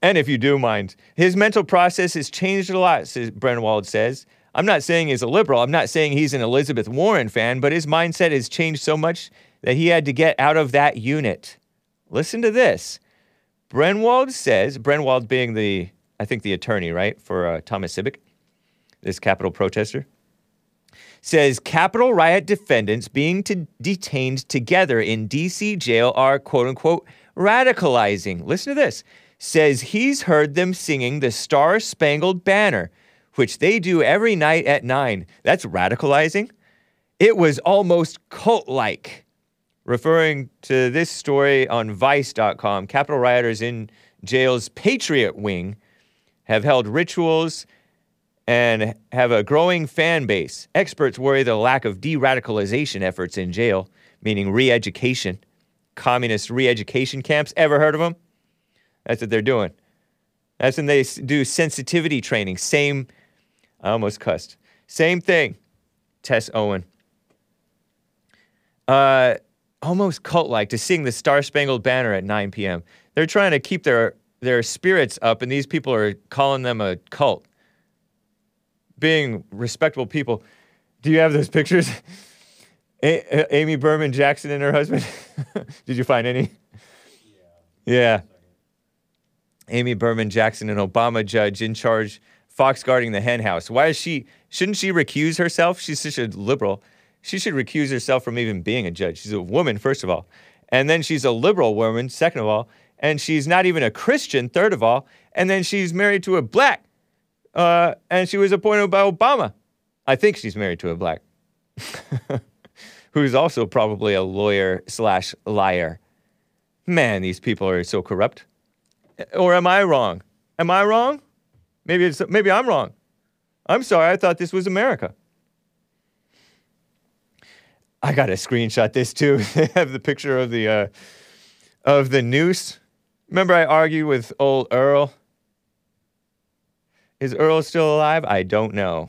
And if you do mind, his mental process has changed a lot, says Brennwald says. I'm not saying he's a liberal. I'm not saying he's an Elizabeth Warren fan, but his mindset has changed so much that he had to get out of that unit. Listen to this. Brennwald says, Brennwald being the, I think the attorney, right, for uh, Thomas Sibick, this Capitol protester, says Capitol riot defendants being detained together in DC jail are quote unquote radicalizing. Listen to this. Says he's heard them singing the Star Spangled Banner, which they do every night at nine. That's radicalizing. It was almost cult like. Referring to this story on Vice.com, Capitol rioters in jail's Patriot Wing have held rituals and have a growing fan base. Experts worry the lack of de radicalization efforts in jail, meaning re education, communist re education camps. Ever heard of them? That's what they're doing. That's when they do sensitivity training. Same, I almost cussed. Same thing. Tess Owen. Uh, almost cult like to seeing the Star Spangled Banner at 9 p.m. They're trying to keep their, their spirits up, and these people are calling them a cult. Being respectable people. Do you have those pictures? A- A- Amy Berman Jackson and her husband? Did you find any? Yeah. Amy Berman Jackson, an Obama judge in charge, Fox guarding the hen house. Why is she? Shouldn't she recuse herself? She's such a liberal. She should recuse herself from even being a judge. She's a woman, first of all. And then she's a liberal woman, second of all. And she's not even a Christian, third of all. And then she's married to a black uh, and she was appointed by Obama. I think she's married to a black, who's also probably a lawyer slash liar. Man, these people are so corrupt. Or am I wrong? Am I wrong? Maybe it's maybe I'm wrong. I'm sorry. I thought this was America. I got to screenshot this too. they have the picture of the uh, of the noose. Remember, I argued with old Earl. Is Earl still alive? I don't know.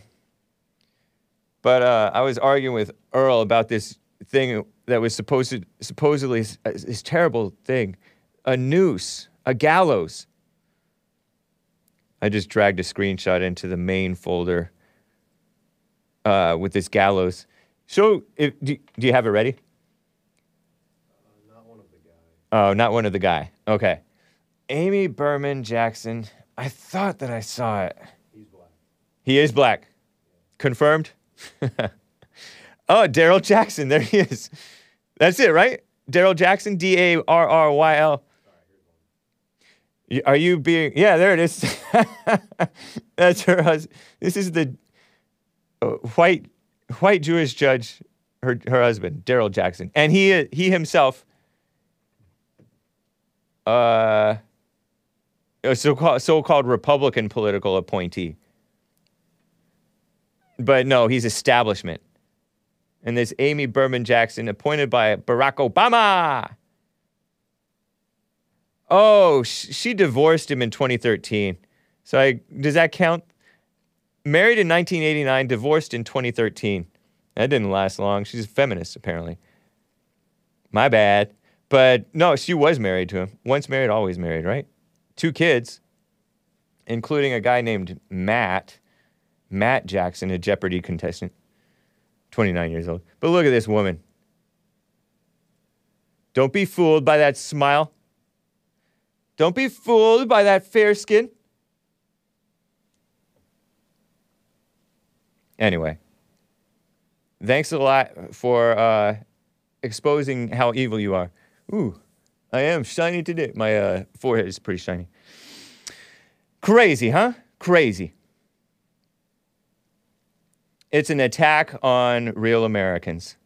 But uh, I was arguing with Earl about this thing that was supposed to, supposedly this, this terrible thing, a noose, a gallows. I just dragged a screenshot into the main folder uh, with this gallows. So, if, do, do you have it ready? Uh, not one of the guy. Oh, not one of the guy. Okay. Amy Berman Jackson. I thought that I saw it. He's black. He is black. Confirmed? oh, Darryl Jackson. There he is. That's it, right? Darryl Jackson. D A R R Y L. Are you being? Yeah, there it is. That's her husband. This is the uh, white white Jewish judge, her her husband, Darryl Jackson, and he he himself, uh, a so-called so-called Republican political appointee. But no, he's establishment. And this Amy Berman Jackson, appointed by Barack Obama. Oh, sh- she divorced him in 2013. So I, does that count? Married in 1989, divorced in 2013. That didn't last long. She's a feminist, apparently. My bad. But no, she was married to him. Once married, always married, right? Two kids, including a guy named Matt. Matt Jackson, a Jeopardy contestant, 29 years old. But look at this woman. Don't be fooled by that smile. Don't be fooled by that fair skin. Anyway, thanks a lot for uh, exposing how evil you are. Ooh, I am shiny today. My uh, forehead is pretty shiny. Crazy, huh? Crazy. It's an attack on real Americans.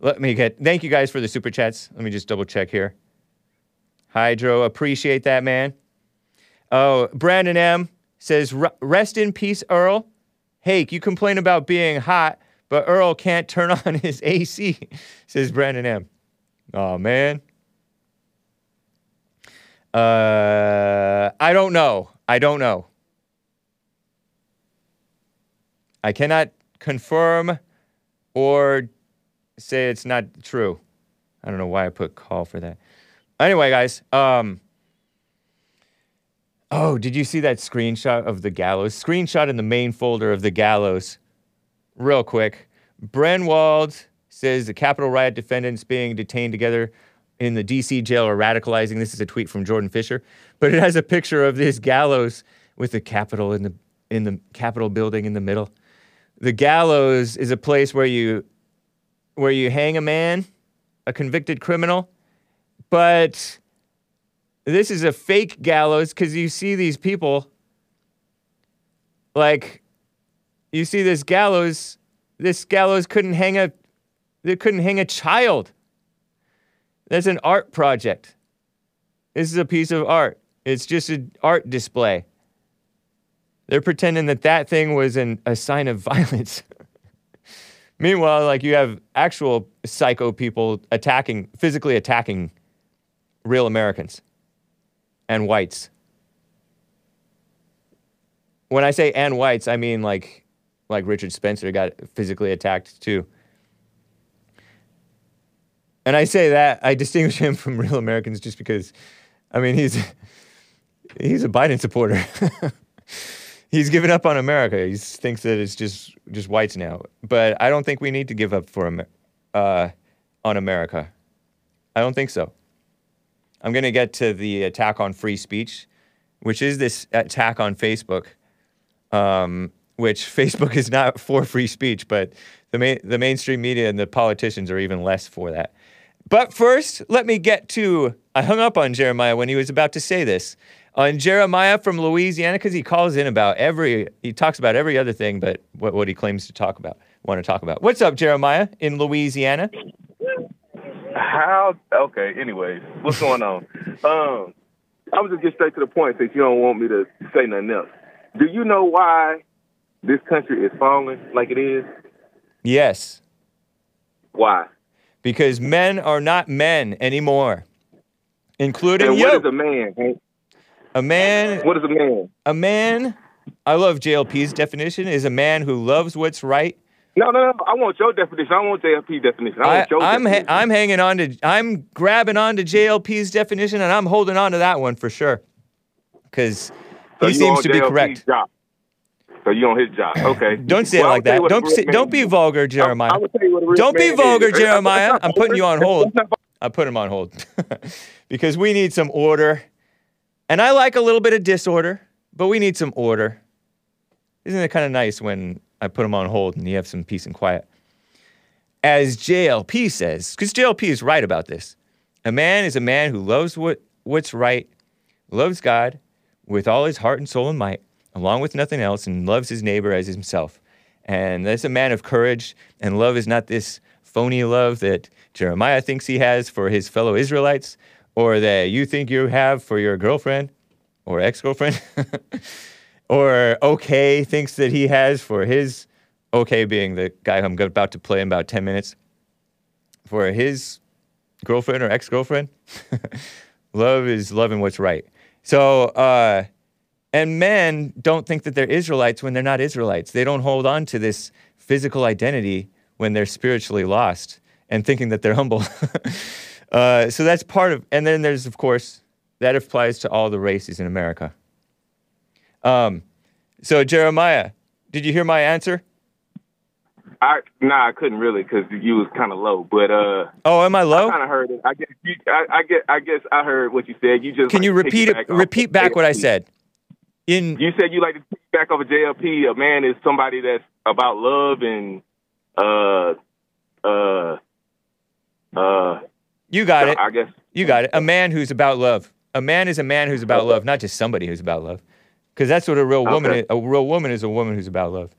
Let me get, thank you guys for the super chats. Let me just double check here. Hydro, appreciate that, man. Oh, Brandon M says, "R- rest in peace, Earl. Hake, you complain about being hot, but Earl can't turn on his AC, says Brandon M. Oh, man. Uh, I don't know. I don't know. I cannot confirm or say it's not true. I don't know why I put call for that. Anyway, guys, um, oh, did you see that screenshot of the gallows? Screenshot in the main folder of the gallows. Real quick. Brennwald says the Capitol riot defendants being detained together in the DC jail are radicalizing. This is a tweet from Jordan Fischer, but it has a picture of this gallows with the Capitol in the in the Capitol building in the middle. The gallows is a place where you where you hang a man, a convicted criminal, but this is a fake gallows because you see these people like you see this gallows this gallows couldn't hang a they couldn't hang a child. That's an art project. This is a piece of art. It's just an art display. They're pretending that that thing was an, a sign of violence. Meanwhile like you have actual psycho people attacking physically attacking real americans and whites. When i say and whites i mean like like richard spencer got physically attacked too. And i say that i distinguish him from real americans just because i mean he's he's a biden supporter. He's given up on america. He thinks that it's just just whites now. But i don't think we need to give up for uh, on america. I don't think so i'm going to get to the attack on free speech which is this attack on facebook um, which Facebook is not for free speech, but the main, the mainstream media and the politicians are even less for that. But first, let me get to. I hung up on Jeremiah when he was about to say this. On Jeremiah from Louisiana, because he calls in about every, he talks about every other thing but what, what he claims to talk about, want to talk about. What's up, Jeremiah, in Louisiana? How? Okay. Anyways, what's going on? Um, I'm just get straight to the point since you don't want me to say nothing else. Do you know why this country is falling like it is? Yes, Why? because men are not men anymore, including And you. what is a man? Hank? a man What is a man? A man, I love JLP's definition, is a man who loves what's right. No, no, no. I want your definition. I want JFP definition. I I, I'm ha- I'm hanging on to I'm grabbing on to JLP's definition, and I'm holding on to that one for sure, because So he seems to be correct. Job. So you on his job? Okay. Don't say Well, it like that. Don't say, don't be vulgar, Jeremiah. I, I will tell you what a real Don't be vulgar, is. Jeremiah. I'm putting you on hold. I put him on hold because we need some order, and I like a little bit of disorder, but we need some order. Isn't it kind of nice when I put him on hold and you have some peace and quiet? As JLP says, because JLP is right about this. A man is a man who loves what, what's right, loves God with all his heart and soul and might, along with nothing else, and loves his neighbor as himself. And that's a man of courage, and love is not this phony love that Jeremiah thinks he has for his fellow Israelites, or that you think you have for your girlfriend or ex girlfriend, or OK thinks that he has for his, OK being the guy I'm about to play in about 10 minutes, for his girlfriend or ex girlfriend. love is loving what's right. So, uh, and men don't think that they're Israelites when they're not Israelites. They don't hold on to this physical identity when they're spiritually lost and thinking that they're humble. uh, so that's part of, and then there's, of course, that applies to all the races in America. Um, so, Jeremiah, did you hear my answer? I nah, I couldn't really because you was kind of low. But uh, Oh, am I low? I kind of heard it. I guess you, I, I get. I guess I heard what you said. You just Can like you repeat it? Repeat back what I said. In You said you like to back off of JLP. A man is somebody that's about love and uh uh uh. you got it. I guess You got it. A man who's about love. A man is a man who's about love, not just somebody who's about love. Because that's what a real woman Okay. is. A real woman is a woman who's about love.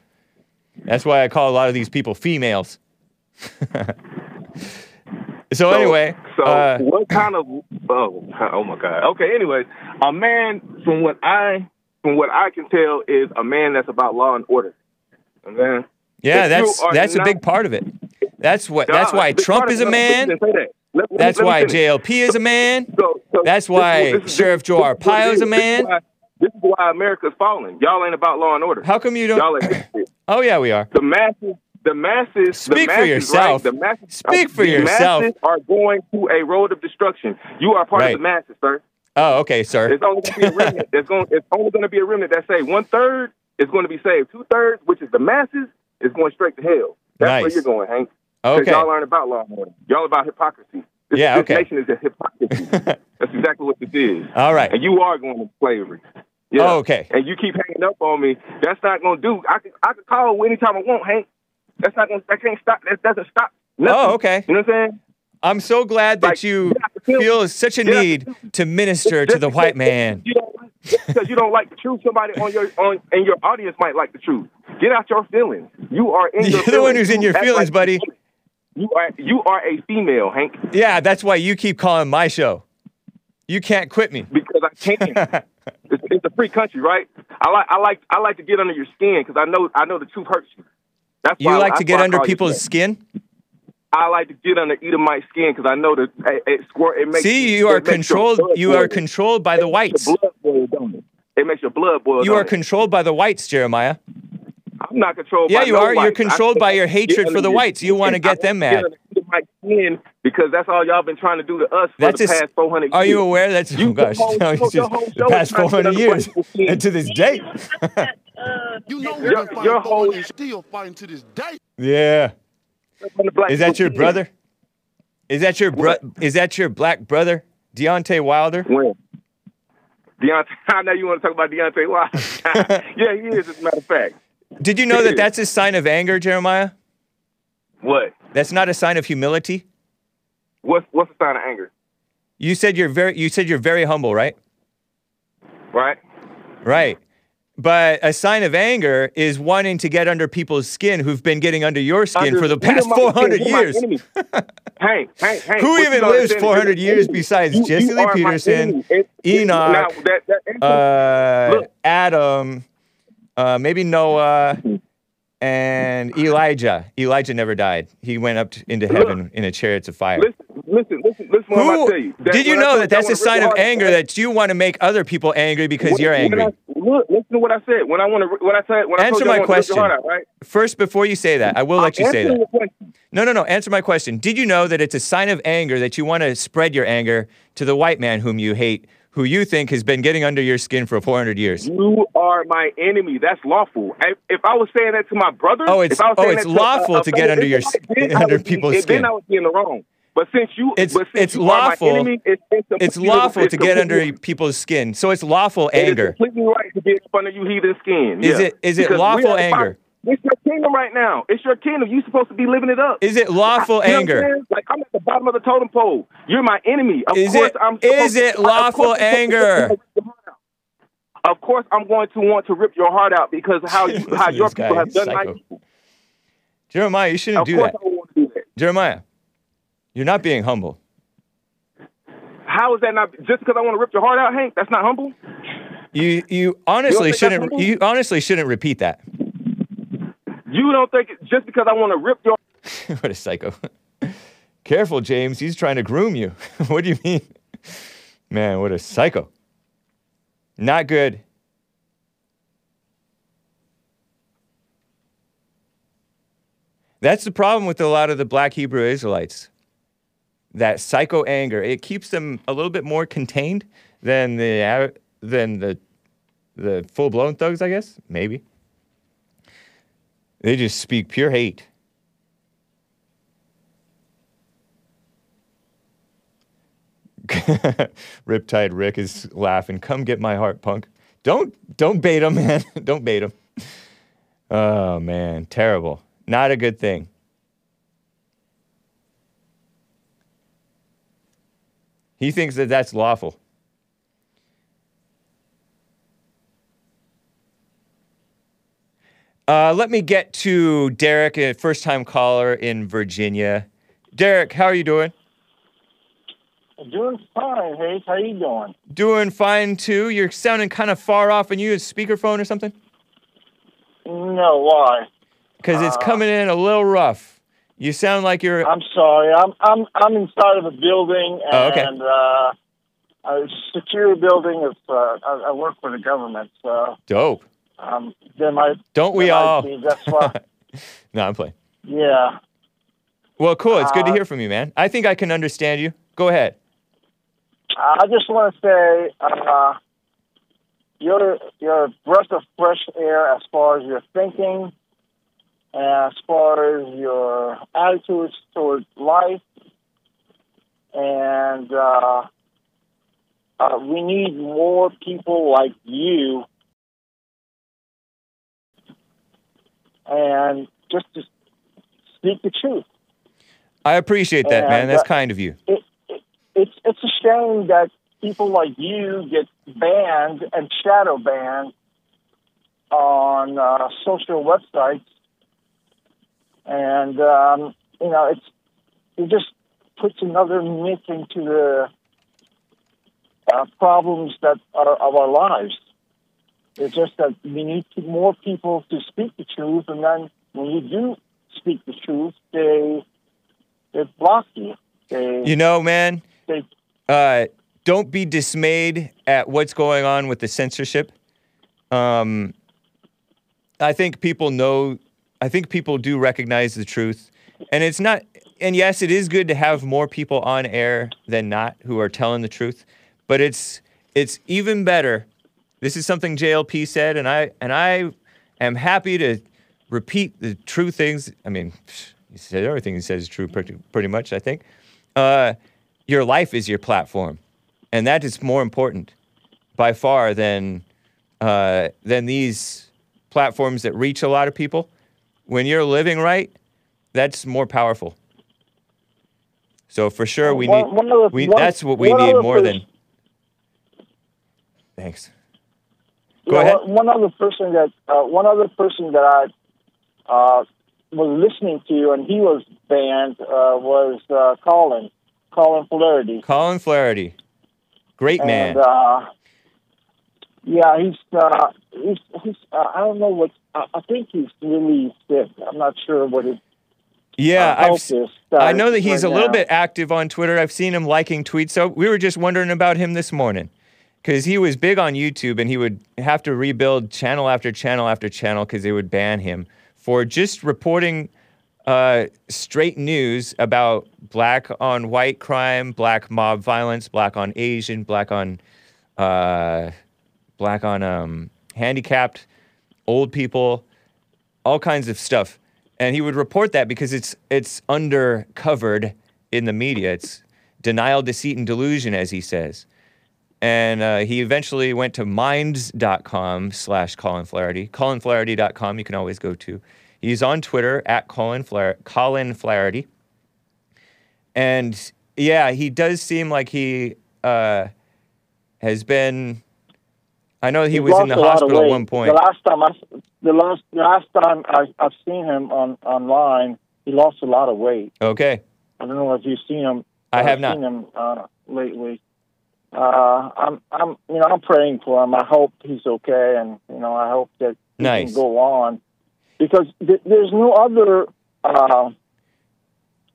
That's why I call a lot of these people females. so, anyway, So uh, what kind of oh oh my god. Okay. Anyways, a man from what I from what I can tell is a man that's about law and order. Okay. yeah, if that's that's a big part of it. That's what. That's why Trump is a man. Let me say that. Let- let That's why. JLP is a man. That's why Sheriff Joe this is what Arpaio is a man. This is why America's falling. Y'all ain't about law and order. How come you Y'all don't? ain't. Oh yeah, we are. the masses, the masses, Speak the for masses, yourself. Right, the masses, Speak for the yourself. Masses are going to a road of destruction. You are part Right. of the masses, sir. Oh, okay, sir. It's only going to be a remnant. It's going. It's only going to be a remnant that say one third is going to be saved. Two thirds, which is the masses, is going straight to hell. That's where you're going, Hank. Okay. Y'all aren't about law and order. Y'all about hypocrisy. This, Yeah, this okay. nation is a hypocrisy. That's exactly what this is. All right. And you are going to slavery. Yeah. Oh, okay. And you keep hanging up on me. That's not going to do. I can I can call anytime I want, Hank. That's not going. To That can't stop. That doesn't stop. Oh, nothing. Oh, okay. You know what I'm saying? I'm so glad that Like, you get out the field. feel such a need to minister to the white man. You don't like, because you don't like the truth, somebody on your on and your audience might like the truth. Get out your feelings. You are in You're the one who's in your act feelings, like- buddy. You are you are a female, Hank, Yeah, that's why you keep calling my show. You can't quit me. because I can. it's, it's a free country, right? I like I like I like to get under your skin because I know I know the truth hurts you. That's You why, like that's to get under people's skin? I like to get under Edomite skin because I know that it, it, squirt- it makes See, you are controlled you are boil. controlled by the It makes whites. Blood boil, don't it? It makes your blood boil. You are it? controlled by the whites, Jeremiah. I'm not controlled. Yeah, by you no are. You're controlled I- by your hatred for the whites. You wanna get I them get mad. under my skin because that's all y'all been trying to do to us for That's the past 400 Are years. you aware that's oh You- gosh, the whole- no, the just the past is trying to 400 years under and to this day? Uh, you know Your- we've been your whole- for and still fighting to this day. Yeah. On the black Is that your brother? Is that your bro- What? is that your black brother, Deontay Wilder? When? Deontay, I know you want to talk about Deontay Wilder. yeah, he is, as a matter of fact. Did you know that that's a sign of anger, Jeremiah? What? That's not a sign of humility. What's what's the sign of anger? You said you're very you said you're very humble, right? Right? Right. But a sign of anger is wanting to get under people's skin who've been getting under your skin Under- for the past 400 years. Hank, Hank, Hank. Who even lives 400 years besides You- Jesse you Lee Peterson. It- it- Enoch, now, that, that, uh. Adam, uh, maybe Noah, and Elijah. Elijah never died. He went up into heaven in a chariot of fire. listen, listen, listen, listen. What I'm Who, tell you. Did you know that that's a sign of anger that you want to make other people angry because when- you're angry? I- look, listen to what I said. When I want to, when I said, when I Answer told my I want to rip your question. out, right? First, before you say that, I will let you I'm say that. No, no, no. Answer my question. Did you know that it's a sign of anger that you want to spread your anger to the white man whom you hate, who you think has been getting under your skin for 400 years? You are my enemy. That's lawful. If, if I was saying that to my brother, Oh, it's- I was oh, it's that to a- lawful to get uh, under your then under people's Then skin. I would be in the wrong. But since you, It's but since it's you lawful. Enemy, it's, it's, It's lawful it's to get under people's skin. So it's lawful anger. It is anger. completely right to get up under you heathen skin. Is yeah. it- is it Because lawful anger? It's your kingdom right now. It's your kingdom. You're supposed to be living it up. Is it lawful know what I'm anger? Like I'm at the bottom of the totem pole. You're my enemy. Of Is course it- I'm is it lawful I'm anger? rip your heart out. Of course, I'm going to want to rip your heart out because how you, how your people have done my people. Jeremiah, you shouldn't Of do course, that. I want to do that. Jeremiah, you're not being humble. How is that not just because I want to rip your heart out, Hank? That's not humble. You you honestly shouldn't you honestly shouldn't repeat that. You don't think it, just because I want to rip your what a psycho. Careful, James. He's trying to groom you. what do you mean? Man, what a psycho. Not good. That's the problem with a lot of the black Hebrew Israelites. That psycho anger, it keeps them a little bit more contained than the than the the full-blown thugs, I guess. Maybe. They just speak pure hate. Riptide Rick is laughing. Come get my heart, punk. Don't don't bait him, man. don't bait him. Oh man, terrible. Not a good thing. He thinks that that's lawful. Uh, let me get to Derek, a first time caller in Virginia. Derek, how are you doing? Doing fine, Hayes. How you doing? Doing fine too. You're sounding kind of far off and you use a speakerphone or something? No, why? Because it's coming in a little rough. You sound like you're. I'm sorry. I'm I'm I'm inside of a building and Oh, okay. uh, a secure building. Of uh, I, I work for the government, so dope. Um, there might Don't we all? that's why. no, I'm playing. yeah. Well, cool. It's good to Uh, hear from you, man. I think I can understand you. Go ahead. I just want to say uh, you're you're a breath of fresh air as far as your thinking, as far as your attitudes toward life, and uh, uh, we need more people like you, and just to speak the truth. I appreciate that, man. That's uh, kind of you. it, it, it's it's a shame that people like you get banned and shadow banned on uh, social websites, and um, you know it's it just puts another myth into the uh, problems that are of our lives. It's just that we need to, more people to speak the truth, and then when you do speak the truth, they they block you. They You know, man, they uh, don't be dismayed at what's going on with the censorship. Um, I think people know. I think people do recognize the truth, and it's not. And yes, it is good to have more people on air than not who are telling the truth, but it's it's even better. This is something JLP said, and I and I am happy to repeat the true things. I mean, he said everything he says is true pretty, pretty much. I think uh, your life is your platform, and that is more important by far than uh, than these platforms that reach a lot of people. When you're living right, that's more powerful. So for sure, we One- need. one other- we, one- that's what we need more than. Thanks. Go ahead. One one other person that uh, one other person that I uh, was listening to, and he was banned, uh, was uh, Colin, Colin Flaherty. Colin Flaherty, great man. And, uh, yeah, he's uh, he's he's. Uh, I don't know what. I, I think he's really sick. I'm not sure what his yeah, I've, is. I know that he's right a little now. bit active on Twitter. I've seen him liking tweets. So we were just wondering about him this morning because he was big on YouTube and he would have to rebuild channel after channel after channel because they would ban him for just reporting uh, straight news about black on white crime, black mob violence, black on Asian, black on uh, black on um, handicapped, old people, all kinds of stuff. And he would report that because it's it's undercovered in the media. It's denial, deceit, and delusion, as he says. And uh, he eventually went to minds.com slash Colin Flaherty. colin ColinFlaherty.com, you can always go to. He's on Twitter at Colin, Flaher- Colin Flaherty. And yeah, he does seem like he uh, has been. I know he He's was in the a lot of hospital at one point. The last time I, the last the last time I, I've seen him on online, he lost a lot of weight. Okay. I don't know if you've seen him. I I've have not. seen him uh, lately. Uh, I'm, I'm, you know, I'm praying for him. I hope he's okay, and you know, I hope that he Nice. can go on, because th- there's no other, uh,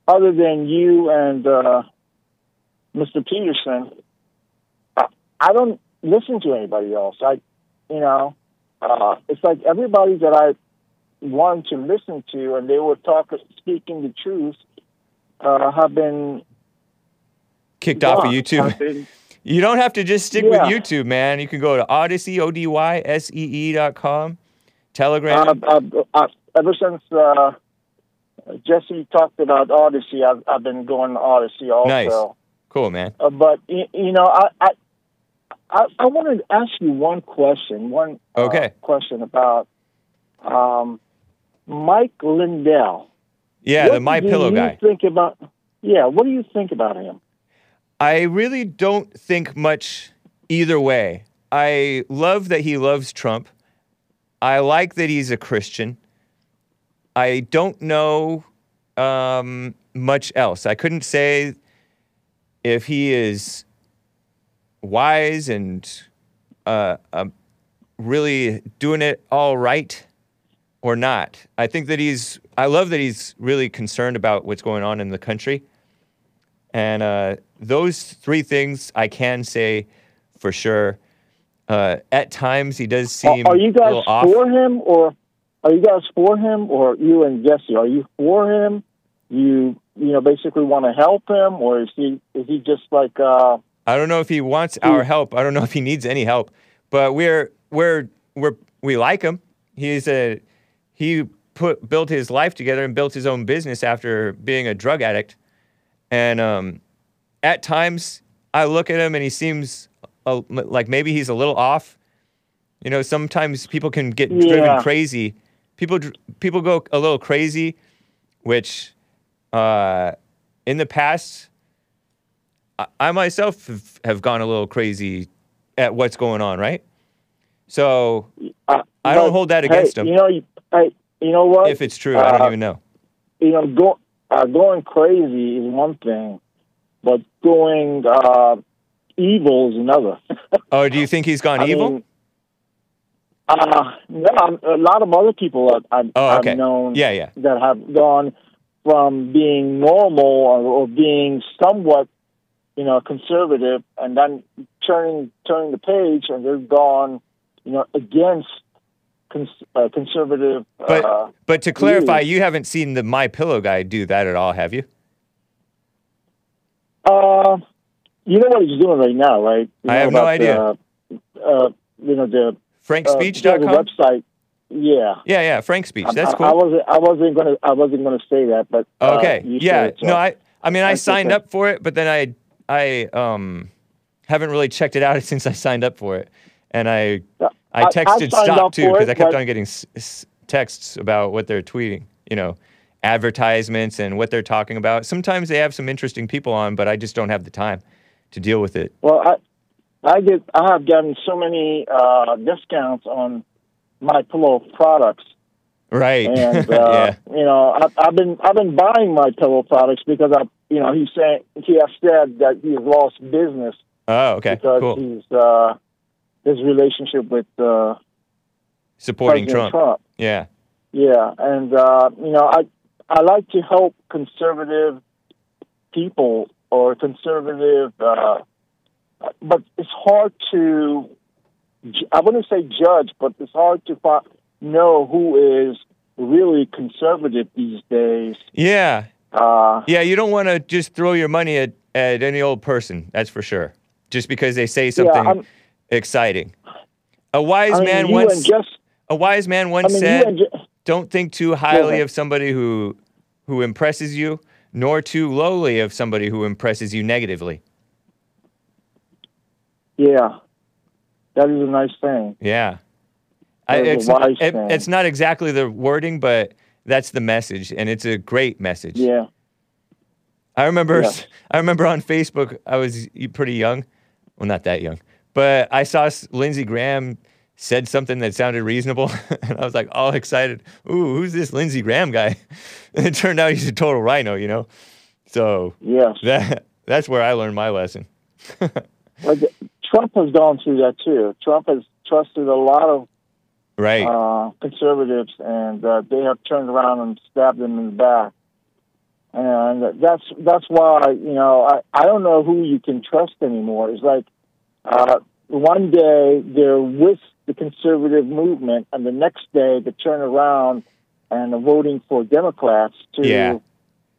other than you and uh, Mr. Peterson. I, I don't listen to anybody else. I, you know, uh, it's like everybody that I wanted to listen to, and they were talking, speaking the truth, uh, have been Kicked off of. YouTube. You don't have to just stick Yeah. with YouTube, man. You can go to Odysee, O D Y S E E dot com, Telegram. Uh, uh, uh, ever since uh, Jesse talked about Odysee, I've, I've been going to Odysee also. Nice. cool, man. Uh, but y- you know, I, I I I wanted to ask you one question. One uh, Okay. question about um, Mike Lindell. Yeah, What the My Pillow guy. Think about yeah. What do you think about him? I really don't think much either way. I love that he loves Trump. I like that he's a Christian. I don't know um, much else. I couldn't say if he is wise and uh, um, really doing it all right or not. I think that he's, I love that he's really concerned about what's going on in the country. And uh, those three things I can say for sure. Uh, at times, he does seem are you guys off. for him, or are you guys for him, or you and Jesse? Are you for him? You you know basically want to help him, or is he is he just like uh, I don't know if he wants our help. I don't know if he needs any help. But we're we're we're we like him. He's a he put built his life together and built his own business after being a drug addict. And um, at times, I look at him and he seems a, like maybe he's a little off. You know, sometimes people can get driven crazy. People people go a little crazy, which uh, in the past I- I myself have, have gone a little crazy at what's going on, right? So uh, I don't hold that hey, against him. You know, you, hey, you know what? if it's true, I don't Uh, even know. you know, go, uh, going crazy is one thing, but going uh, evil is another. Oh, do you think he's gone I evil? mean, uh, no, a lot of other people I've, I've, oh, okay. I've known Yeah, yeah. that have gone from being normal or, or being somewhat, you know, conservative, and then turning turning the page, and they've gone, you know, against cons- uh, conservative. But uh, but to clarify, you- you haven't seen the My Pillow guy do that at all, have you? uh, you know what he's doing right now, right? You I have no idea. The, uh, you know the uh, FrankSpeech.com. website. Yeah. yeah, yeah. Frank Speech. That's cool. I wasn't. I wasn't gonna. I wasn't gonna say that, but uh, Okay. yeah. it, so- No, I I mean I That's signed up for it, but then I I um haven't really checked it out since I signed up for it. And I Yeah, I texted signed stop too because I kept on getting s- s- texts about what they're tweeting, you know. advertisements and what they're talking about. Sometimes they have some interesting people on, but I just don't have the time to deal with it. Well, I I get I have gotten so many uh, discounts on my pillow products, Right. and uh, yeah. you know I, I've been I've been buying my pillow products because I you know he's saying he has said that he has lost business Oh, okay. because Cool. he's uh, his relationship with uh, Supporting President Trump. Trump. Yeah. Yeah, and uh, you know, I I like to help conservative people or conservative, uh, but it's hard to. I wouldn't say judge, but it's hard to fi- know who is really conservative these days. Yeah. Uh, Yeah, you don't want to just throw your money at, at any old person, that's for sure. Just because they say something I'm- exciting. A wise I mean, man once just. a wise man I once mean, said, and ju- "Don't think too highly ahead. of somebody who who impresses you, nor too lowly of somebody who impresses you negatively." yeah, that is a nice thing. Yeah. I, That is a it's, wise it- it's not exactly the wording, but that's the message, and it's a great message. Yeah, I remember. I remember on Facebook I was pretty young. Well, not that young. But I saw Lindsey Graham said something that sounded reasonable and I was like all excited. Ooh, who's this Lindsey Graham guy? And it turned out he's a total RINO, you know. So yes. that that's where I learned my lesson. Like Trump has gone through that too. Trump has trusted a lot of Right. uh, conservatives, and uh, they have turned around and stabbed him in the back. And that's that's why you know I, I don't know who you can trust anymore. It's like uh, one day they're with the conservative movement, and the next day they turn around and are voting for Democrats to Yeah.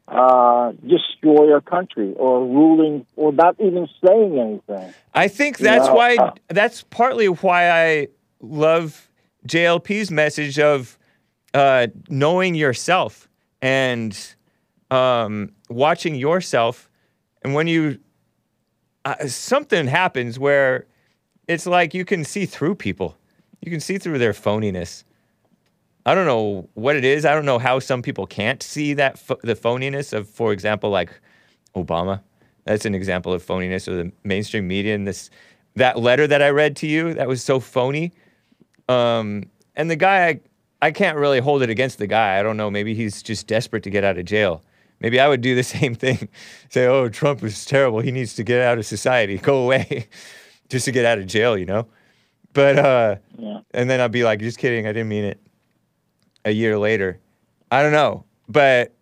uh, destroy our country or ruling or not even saying anything. I think that's know, why uh, that's partly why I love JLP's message of uh, knowing yourself and um, watching yourself. And when you uh, something happens where it's like you can see through people, you can see through their phoniness. I don't know what it is. I don't know how some people can't see that pho- the phoniness of, for example, like Obama. That's an example of phoniness of the mainstream media. And this, that letter that I read to you, that was so phony. Um, and the guy, I, I can't really hold it against the guy. I don't know. Maybe he's just desperate to get out of jail. Maybe I would do the same thing. Say, oh, Trump is terrible. He needs to get out of society. Go away, just to get out of jail. You know. But uh, Yeah. and then I'd be like, just kidding. I didn't mean it. A year later, I don't know, but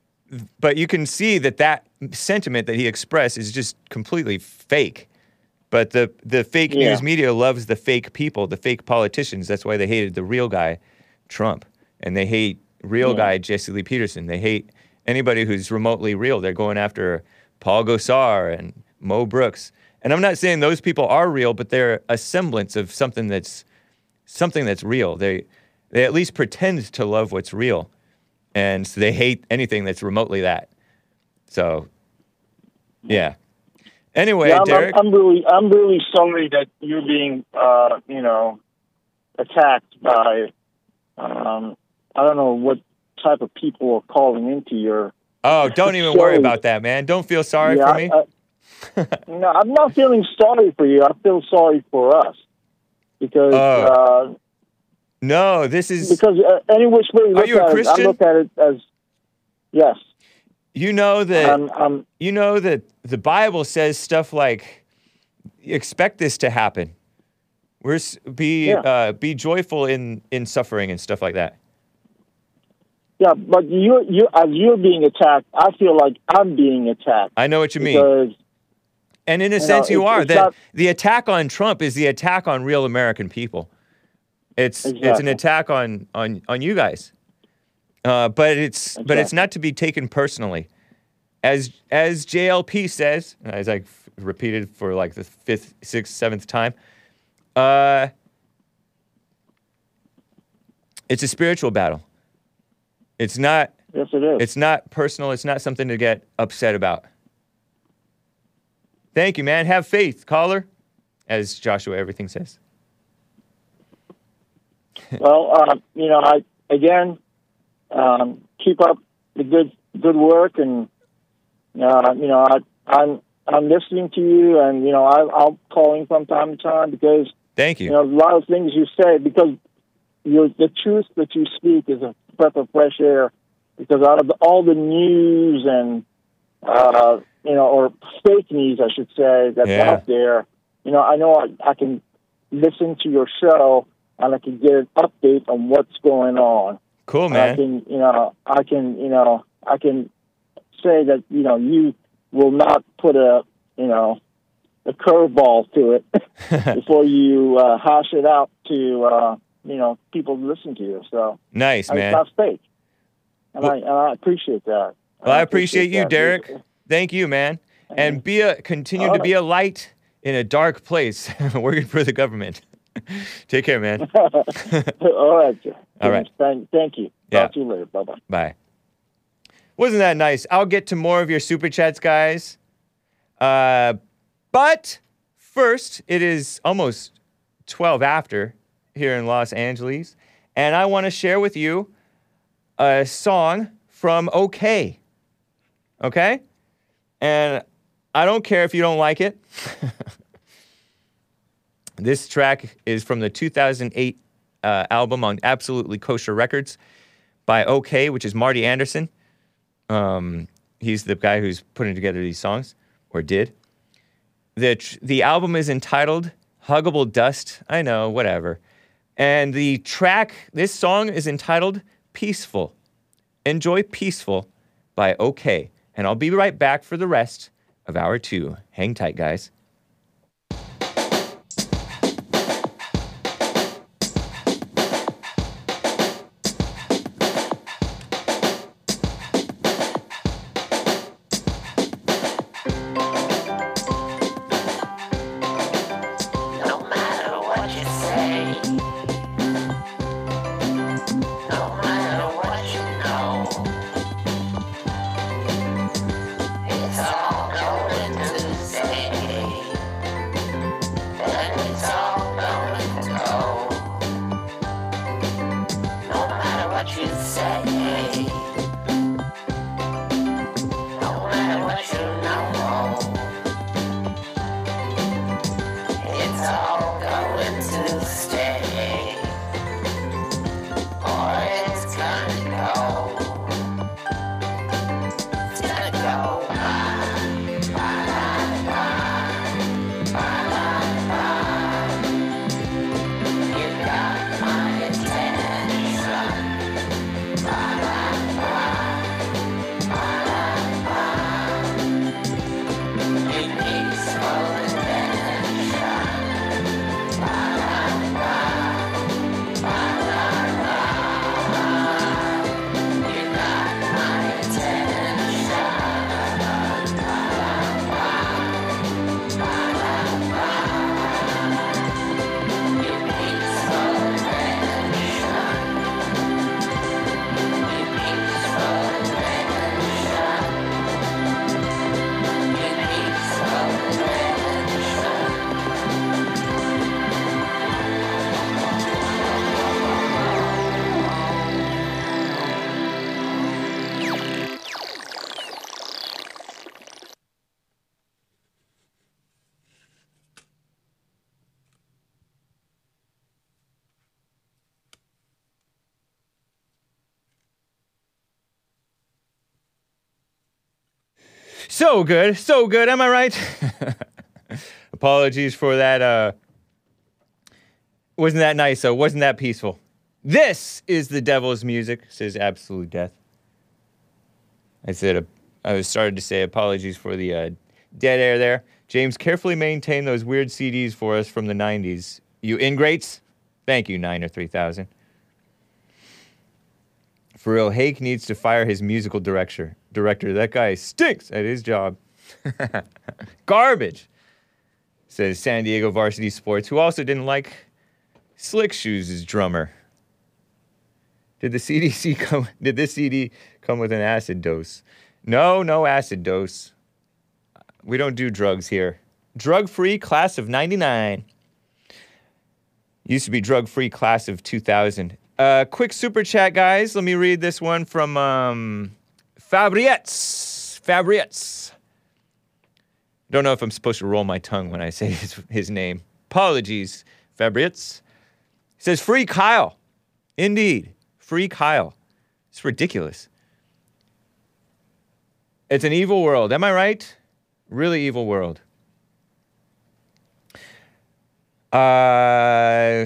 but you can see that that sentiment that he expressed is just completely fake. But the the fake Yeah. news media loves the fake people, the fake politicians. That's why they hated the real guy, Trump, and they hate real Yeah. guy Jesse Lee Peterson. They hate anybody who's remotely real. They're going after Paul Gosar and Mo Brooks. And I'm not saying those people are real, but they're a semblance of something that's something that's real. They they at least pretend to love what's real, and so they hate anything that's remotely that. So, yeah. Anyway, Yeah, I'm, Derick. I'm, I'm really, I'm really sorry that you're being, uh, you know, attacked by, um, I don't know what type of people are calling into your. oh, don't even worry about that, man. Don't feel sorry yeah, for me. I, I, no, I'm not feeling sorry for you. I feel sorry for us because Oh. uh, no, this is because uh, any which way you Are look you a at it, I look at it as yes. you know that I'm, I'm, you know that the Bible says stuff like, "Expect this to happen." We're be Yeah. uh, be joyful in in suffering and stuff like that. Yeah, but you, you, as you're being attacked, I feel like I'm being attacked I know what you mean. And in a You know, sense, you it's- are. it's The, the attack on Trump is the attack on real American people. It's it's an attack on on on you guys. Uh, but it's but it's not to be taken personally. As as JLP says, as I f- repeated for like the fifth, sixth, seventh time, uh, it's a spiritual battle. It's not yes, it is. it's not personal. It's not something to get upset about. Thank you, man. Have faith, caller, as Joshua Everything says. Well, uh, you know, I again um, keep up the good good work, and uh, you know, I, I'm I'm listening to you, and you know, I, I'll call in from time to time because Thank you. you know a lot of things you say because the truth that you speak is a breath of fresh air. Because out of all the news and uh, you know, or fake news, I should say, that's Yeah. out there, you know, I know I, I can listen to your show and I can get an update on what's going on. cool, And I can, you know, I can, you know, I can say that, you know, you will not put a, you know, a curveball to it before you uh, hash it out to, uh, you know, people listen to you. So Nice, it's man. not fake, and Well- I and I appreciate that. Well, I appreciate you, that. Derick. Thank you, man. And be a continue to be a light in a dark place, working for the government. Take care, man. All right. sir. All right. Thank, thank you. Yeah. Talk to you later. Bye bye. Bye. Wasn't that nice? I'll get to more of your super chats, guys. Uh, but first, it is almost 12 after here in Los Angeles, and I want to share with you a song from OK. Okay? And I don't care if you don't like it. this track is from the 2008 uh, album on Absolutely Kosher Records by OK, which is Marty Anderson. Um, he's the guy who's putting together these songs, or did. The, tr- the album is entitled Huggable Dust. I know, whatever. And the track, this song is entitled Peaceful. Enjoy Peaceful by OK. And I'll be right back for the rest of hour two. Hang tight, guys. So good, so good. Am I right? Apologies for that. Uh, wasn't that nice? though? wasn't that peaceful? This is the devil's music. Says absolute death. I said uh, I was started to say apologies for the uh, dead air there. James carefully maintained those weird CDs for us from the '90s. You ingrates. Thank you, nine Three Thousand. For real, Hake needs to fire his musical director. Director, that guy stinks at his job. Garbage, says San Diego Varsity Sports, who also didn't like Slick Shoes' drummer. Did the CDC come? Did this CD come with an acid dose? No, no acid dose. We don't do drugs here. Drug-free class of '99. Used to be drug-free class of 2000. Uh, quick super chat, guys. Let me read this one from um, Fabrietz. Fabrietz. Don't know if I'm supposed to roll my tongue when I say his, his name. Apologies, Fabrietz. He says, Free Kyle. Indeed, free Kyle. It's ridiculous. It's an evil world. Am I right? Really evil world. Uh,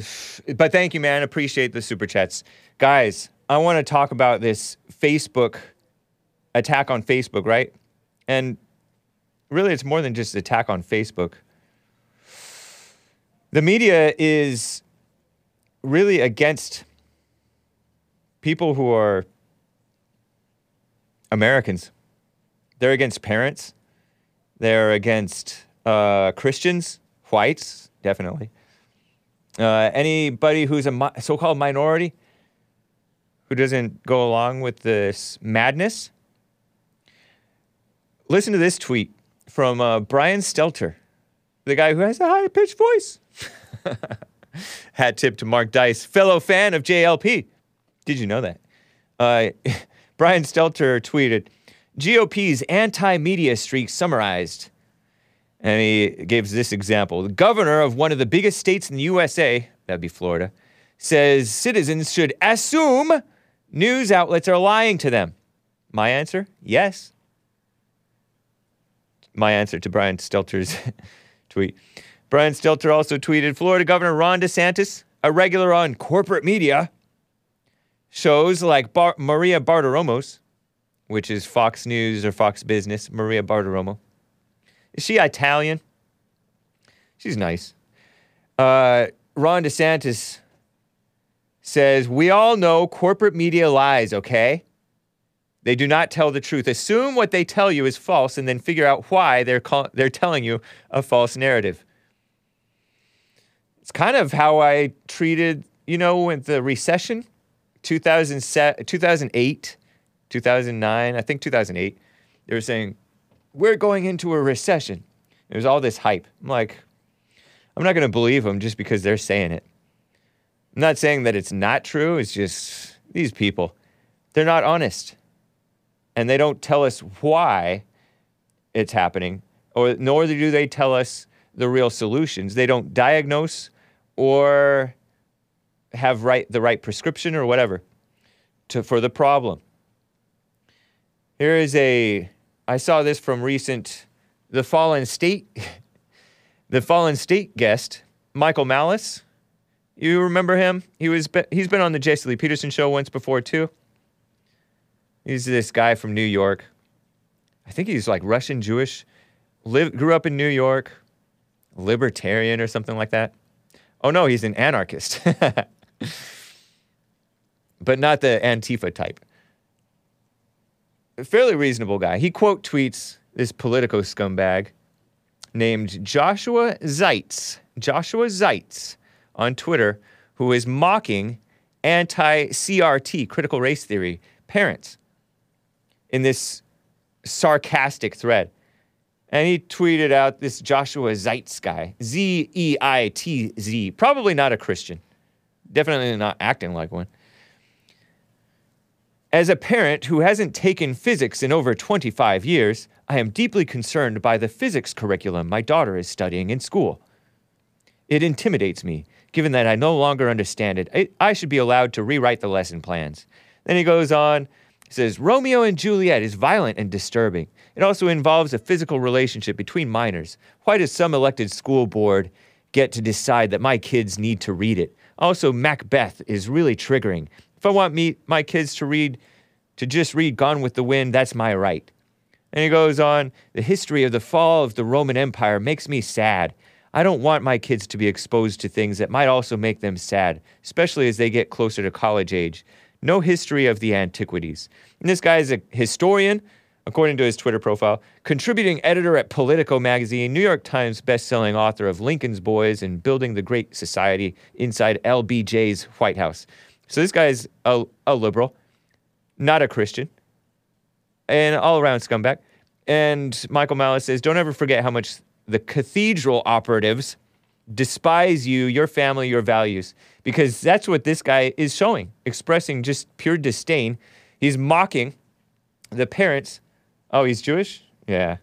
but thank you, man. Appreciate the super chats. Guys, I want to talk about this Facebook attack on Facebook, right? And really, it's more than just attack on Facebook. The media is really against people who are Americans. They're against parents. They're against uh, Christians, whites, definitely. Uh, anybody who's a mi- so-called minority who doesn't go along with this madness. Listen to this tweet from uh, Brian Stelter, the guy who has a high-pitched voice. Hat tip to Mark Dice, fellow fan of JLP. Did you know that? Uh, Brian Stelter tweeted, GOP's anti media streak summarized. And he gives this example. The governor of one of the biggest states in the USA, that'd be Florida, says citizens should assume news outlets are lying to them. My answer? Yes. My answer to Brian Stelter's tweet. Brian Stelter also tweeted Florida Governor Ron DeSantis, a regular on corporate media, shows like Bar- Maria Bartiromo's, which is Fox News or Fox Business, Maria Bartiromo. Is she Italian? She's nice. Uh, Ron DeSantis says, We all know corporate media lies, okay? They do not tell the truth. Assume what they tell you is false and then figure out why they're, call- they're telling you a false narrative. It's kind of how I treated, you know, with the recession, 2007, 2008, 2009, I think 2008. They were saying, we're going into a recession. There's all this hype. I'm like, I'm not going to believe them just because they're saying it. I'm not saying that it's not true. It's just these people, they're not honest. And they don't tell us why it's happening, or nor do they tell us the real solutions. They don't diagnose or have right the right prescription or whatever to for the problem. Here is a I saw this from recent the fallen state the fallen state guest Michael Malice. You remember him? He was be- he's been on the Jesse Lee Peterson show once before too. He's this guy from New York. I think he's like Russian Jewish. Live, grew up in New York, libertarian or something like that. Oh no, he's an anarchist. but not the Antifa type. Fairly reasonable guy. He quote tweets this Politico scumbag named Joshua Zeitz, Joshua Zeitz on Twitter, who is mocking anti CRT, critical race theory, parents in this sarcastic thread. And he tweeted out this Joshua Zeitz guy, Z E I T Z, probably not a Christian, definitely not acting like one. As a parent who hasn't taken physics in over 25 years, I am deeply concerned by the physics curriculum my daughter is studying in school. It intimidates me, given that I no longer understand it. I, should be allowed to rewrite the lesson plans. Then he goes on, he says Romeo and Juliet is violent and disturbing. It also involves a physical relationship between minors. Why does some elected school board get to decide that my kids need to read it? Also, Macbeth is really triggering. If I want me my kids to read to just read Gone with the Wind, that's my right. And he goes on, the history of the fall of the Roman Empire makes me sad. I don't want my kids to be exposed to things that might also make them sad, especially as they get closer to college age. No history of the antiquities. And this guy is a historian, according to his Twitter profile, contributing editor at Politico magazine, New York Times bestselling author of Lincoln's Boys and Building the Great Society inside LBJ's White House. So this guy's a, a liberal, not a Christian, and all around scumbag. And Michael Malice says, don't ever forget how much the cathedral operatives despise you, your family, your values, because that's what this guy is showing, expressing just pure disdain. He's mocking the parents, oh, he's Jewish? Yeah.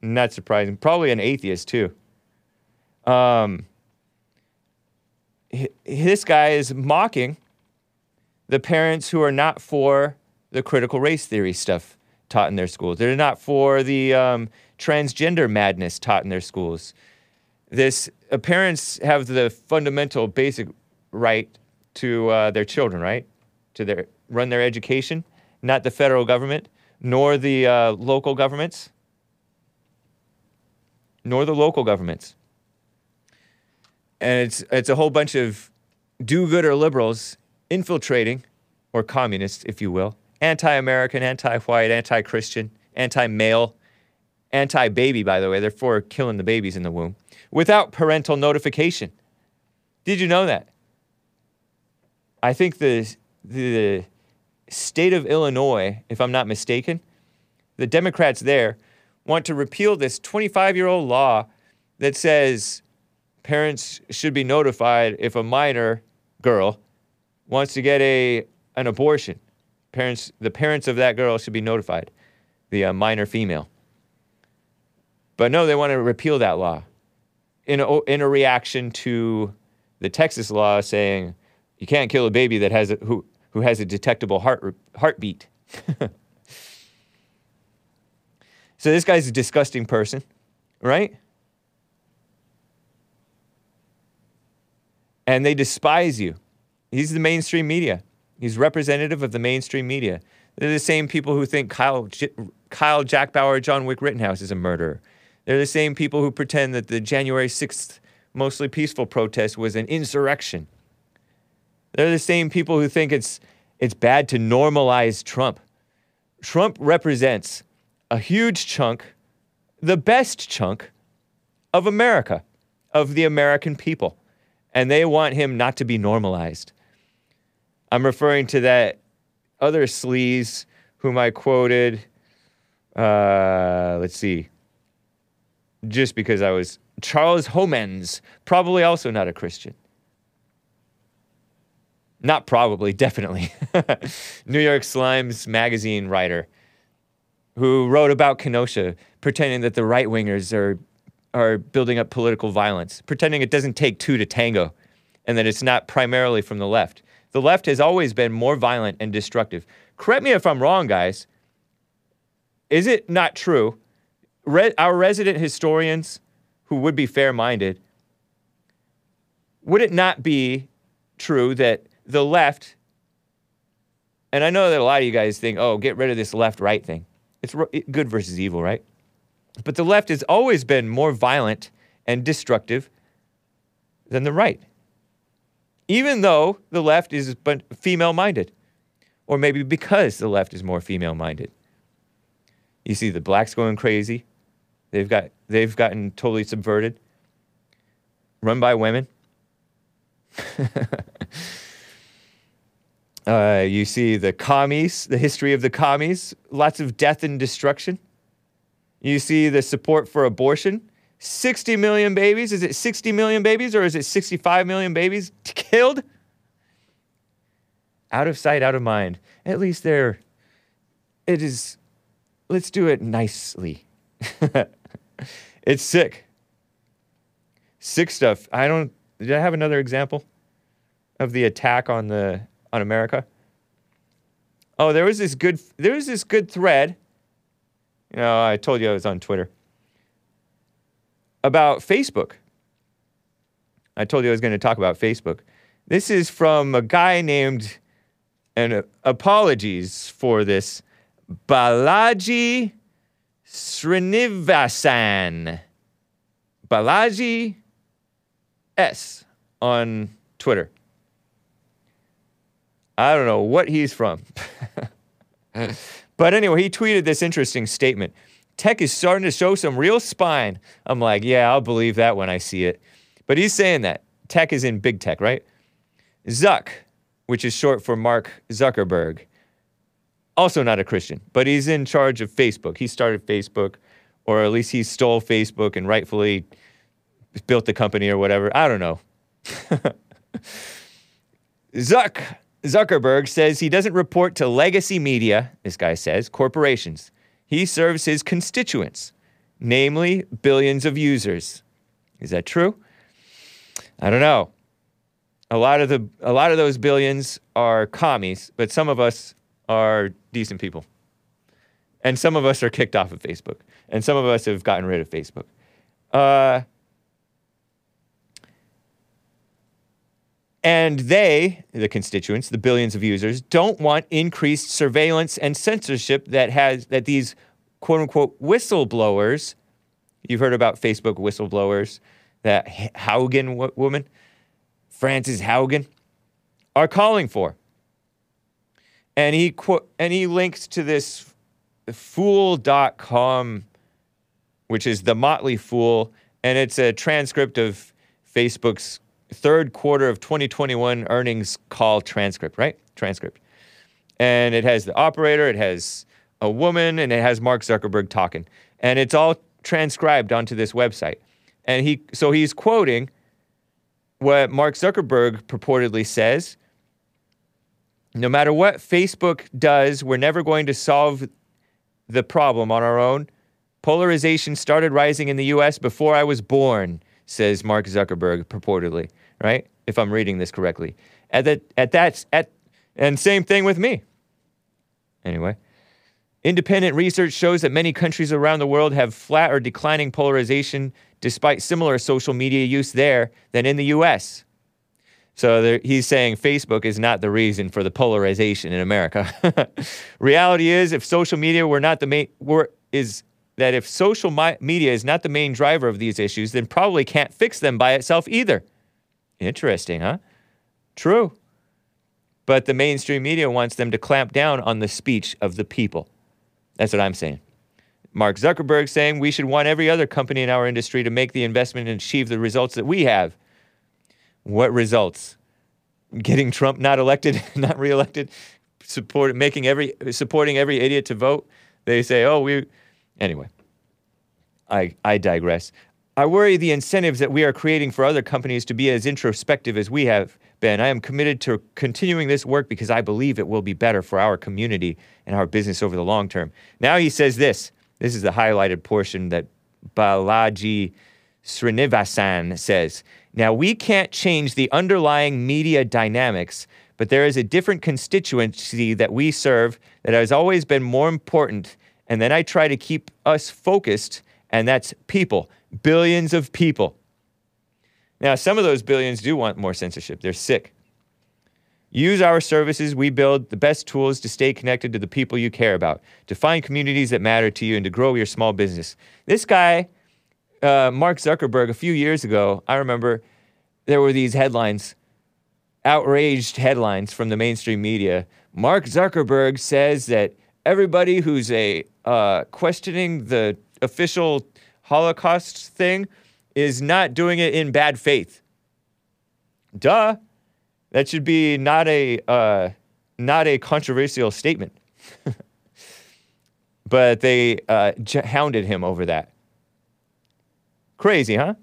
Not surprising. Probably an atheist too. Um, this guy is mocking the parents who are not for the critical race theory stuff taught in their schools. They're not for the um, transgender madness taught in their schools. This uh, parents have the fundamental basic right to uh, their children, right? To their run their education, not the federal government, nor the uh, local governments, nor the local governments. And it's it's a whole bunch of do-gooder liberals infiltrating, or communists, if you will, anti-American, anti-white, anti-Christian, anti-male, anti-baby. By the way, they're for killing the babies in the womb without parental notification. Did you know that? I think the the state of Illinois, if I'm not mistaken, the Democrats there want to repeal this 25 year old law that says parents should be notified if a minor girl wants to get a an abortion. Parents, the parents of that girl should be notified, the uh, minor female. But no, they want to repeal that law in a, in a reaction to the Texas law saying you can't kill a baby that has a, who who has a detectable heart heartbeat. so this guy's a disgusting person, right? And they despise you. He's the mainstream media. He's representative of the mainstream media. They're the same people who think Kyle, J- Kyle Jack Bauer, John Wick Rittenhouse is a murderer. They're the same people who pretend that the January 6th mostly peaceful protest was an insurrection. They're the same people who think it's, it's bad to normalize Trump. Trump represents a huge chunk, the best chunk of America, of the American people. And they want him not to be normalized. I'm referring to that other sleaze whom I quoted. Uh, let's see. Just because I was Charles Homans, probably also not a Christian. Not probably, definitely. New York Slimes magazine writer who wrote about Kenosha, pretending that the right wingers are, are building up political violence, pretending it doesn't take two to tango, and that it's not primarily from the left. The left has always been more violent and destructive. Correct me if I'm wrong, guys. Is it not true? Re- our resident historians, who would be fair minded, would it not be true that the left, and I know that a lot of you guys think, oh, get rid of this left right thing. It's it- good versus evil, right? But the left has always been more violent and destructive than the right. Even though the left is female minded, or maybe because the left is more female minded. You see the blacks going crazy. They've got they've gotten totally subverted. Run by women. uh, you see the commies, the history of the commies, lots of death and destruction. You see the support for abortion. 60 million babies. Is it 60 million babies or is it 65 million babies killed? Out of sight, out of mind. At least they're, it is, let's do it nicely. it's sick. Sick stuff. I don't, did I have another example of the attack on the, on America? Oh, there was this good, there was this good thread. You know, I told you I was on Twitter about Facebook. I told you I was going to talk about Facebook. This is from a guy named, and uh, apologies for this, Balaji Srinivasan. Balaji S on Twitter. I don't know what he's from. but anyway, he tweeted this interesting statement tech is starting to show some real spine. I'm like, yeah, I'll believe that when I see it. But he's saying that tech is in big tech, right? Zuck, which is short for Mark Zuckerberg, also not a Christian, but he's in charge of Facebook. He started Facebook, or at least he stole Facebook and rightfully built the company or whatever. I don't know. Zuck, Zuckerberg says he doesn't report to legacy media, this guy says, corporations. He serves his constituents, namely billions of users. Is that true? I don't know. A lot of the a lot of those billions are commies, but some of us are decent people. And some of us are kicked off of Facebook. And some of us have gotten rid of Facebook. Uh, and they, the constituents, the billions of users, don't want increased surveillance and censorship that has that these quote unquote whistleblowers. You've heard about Facebook whistleblowers, that Haugen wo- woman, Frances Haugen, are calling for. And he qu- and he links to this fool.com which is the Motley Fool, and it's a transcript of Facebook's third quarter of 2021 earnings call transcript, right? Transcript. And it has the operator, it has a woman, and it has Mark Zuckerberg talking. And it's all transcribed onto this website. And he so he's quoting what Mark Zuckerberg purportedly says. No matter what Facebook does, we're never going to solve the problem on our own. Polarization started rising in the US before I was born, says Mark Zuckerberg purportedly, right? If I'm reading this correctly. At that at that at and same thing with me. Anyway, independent research shows that many countries around the world have flat or declining polarization despite similar social media use there than in the US. So there, he's saying Facebook is not the reason for the polarization in America. Reality is, if social media were not the main, were is that if social mi- media is not the main driver of these issues, then probably can't fix them by itself either. Interesting, huh? True. But the mainstream media wants them to clamp down on the speech of the people. That's what I'm saying. Mark Zuckerberg saying we should want every other company in our industry to make the investment and achieve the results that we have. What results? Getting Trump not elected, not reelected, support making every supporting every idiot to vote. They say, "Oh, we." Anyway, I I digress. I worry the incentives that we are creating for other companies to be as introspective as we have been. I am committed to continuing this work because I believe it will be better for our community and our business over the long term. Now he says this. This is the highlighted portion that Balaji Srinivasan says. Now, we can't change the underlying media dynamics, but there is a different constituency that we serve that has always been more important. And then I try to keep us focused, and that's people, billions of people. Now, some of those billions do want more censorship. They're sick. Use our services. We build the best tools to stay connected to the people you care about, to find communities that matter to you, and to grow your small business. This guy, uh, Mark Zuckerberg, a few years ago, I remember there were these headlines, outraged headlines from the mainstream media. Mark Zuckerberg says that everybody who's a uh, questioning the official Holocaust thing is not doing it in bad faith. Duh. That should be not a uh, not a controversial statement. but they uh, j- hounded him over that. Crazy, huh?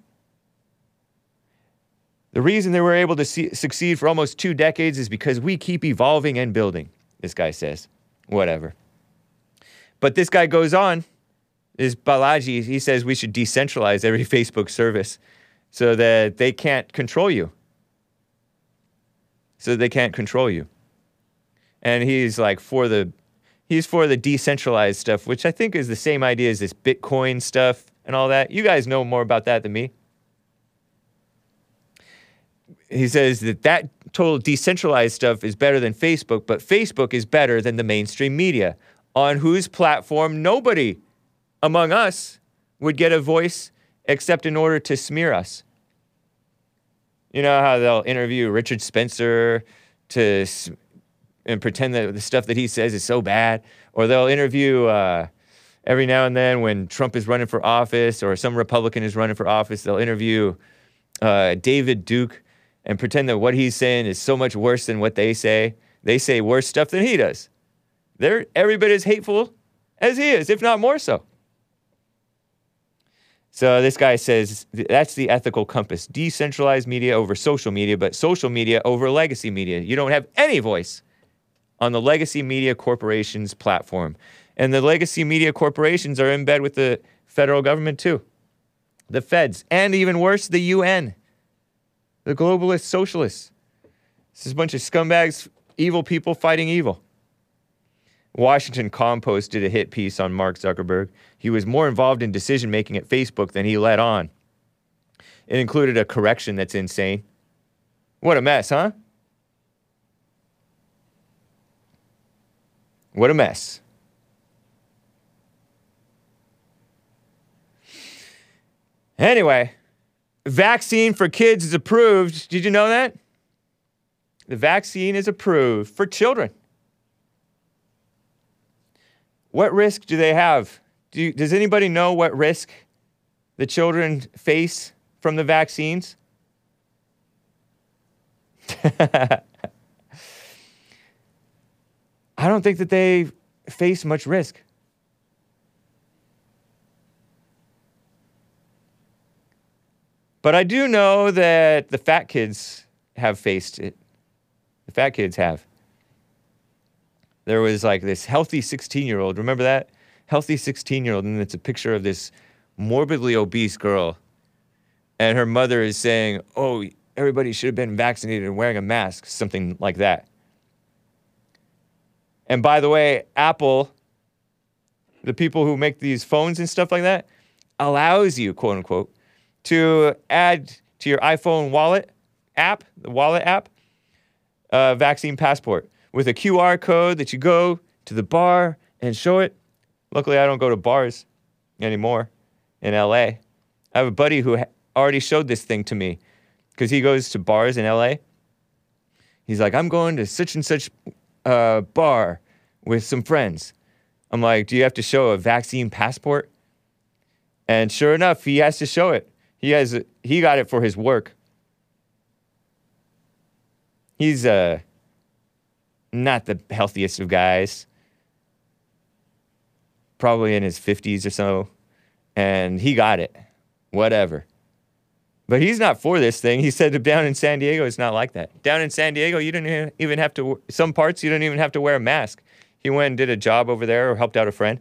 The reason they were able to see, succeed for almost two decades is because we keep evolving and building, this guy says. Whatever. But this guy goes on, is Balaji, he says we should decentralize every Facebook service so that they can't control you. So they can't control you. And he's like for the he's for the decentralized stuff, which I think is the same idea as this Bitcoin stuff and all that. You guys know more about that than me. He says that that total decentralized stuff is better than Facebook, but Facebook is better than the mainstream media, on whose platform nobody among us would get a voice except in order to smear us. You know how they'll interview Richard Spencer to and pretend that the stuff that he says is so bad, or they'll interview uh, every now and then when Trump is running for office or some Republican is running for office, they'll interview uh, David Duke and pretend that what he's saying is so much worse than what they say. They say worse stuff than he does. They're every bit as hateful as he is, if not more so. So this guy says that's the ethical compass decentralized media over social media, but social media over legacy media. You don't have any voice on the legacy media corporations platform. And the legacy media corporations are in bed with the federal government too, the feds, and even worse, the UN, the globalist socialists. This is a bunch of scumbags, evil people fighting evil. Washington Compost did a hit piece on Mark Zuckerberg. He was more involved in decision making at Facebook than he let on. It included a correction that's insane. What a mess, huh? What a mess. Anyway, vaccine for kids is approved. Did you know that? The vaccine is approved for children. What risk do they have? Do you, does anybody know what risk the children face from the vaccines? I don't think that they face much risk. But I do know that the fat kids have faced it. The fat kids have. There was like this healthy 16 year old. Remember that? Healthy 16 year old. And it's a picture of this morbidly obese girl. And her mother is saying, Oh, everybody should have been vaccinated and wearing a mask, something like that. And by the way, Apple, the people who make these phones and stuff like that, allows you, quote unquote, to add to your iPhone wallet app, the wallet app, uh, vaccine passport with a QR code that you go to the bar and show it. Luckily, I don't go to bars anymore in LA. I have a buddy who ha- already showed this thing to me because he goes to bars in LA. He's like, I'm going to such and such uh, bar with some friends. I'm like, do you have to show a vaccine passport? And sure enough, he has to show it. He has he got it for his work. He's uh not the healthiest of guys. Probably in his 50s or so. And he got it. Whatever. But he's not for this thing. He said down in San Diego, it's not like that. Down in San Diego, you don't even have to, some parts, you don't even have to wear a mask. He went and did a job over there or helped out a friend.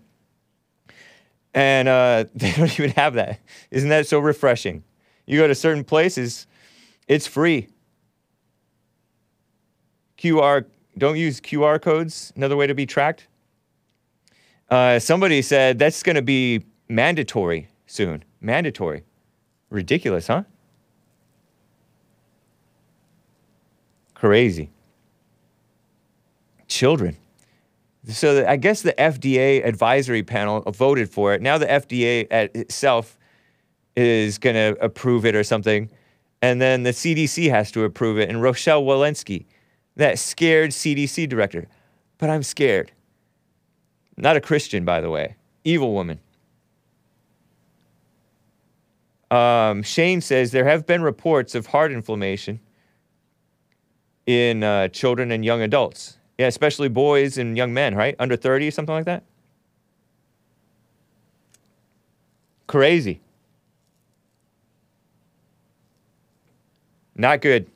And uh, they don't even have that. Isn't that so refreshing? You go to certain places, it's free. QR, don't use QR codes, another way to be tracked. Uh, somebody said that's going to be mandatory soon. Mandatory. Ridiculous, huh? Crazy. Children. So the- I guess the FDA advisory panel voted for it. Now the FDA itself is going to approve it or something. And then the CDC has to approve it. And Rochelle Walensky, that scared CDC director. But I'm scared. Not a Christian, by the way. Evil woman. Um, Shane says there have been reports of heart inflammation in uh, children and young adults. Yeah, especially boys and young men, right? Under 30, something like that. Crazy. Not good.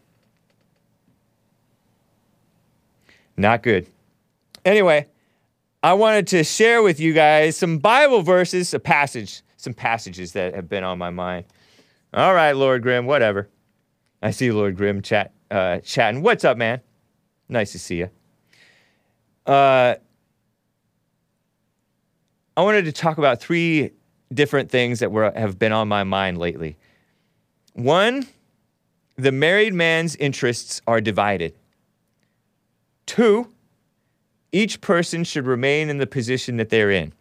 Not good. Anyway, I wanted to share with you guys some Bible verses, a passage, some passages that have been on my mind. All right, Lord Grimm, whatever. I see Lord Grimm chat, uh, chatting. What's up, man? Nice to see you. Uh, I wanted to talk about three different things that were have been on my mind lately. One, the married man's interests are divided. Two, each person should remain in the position that they're in.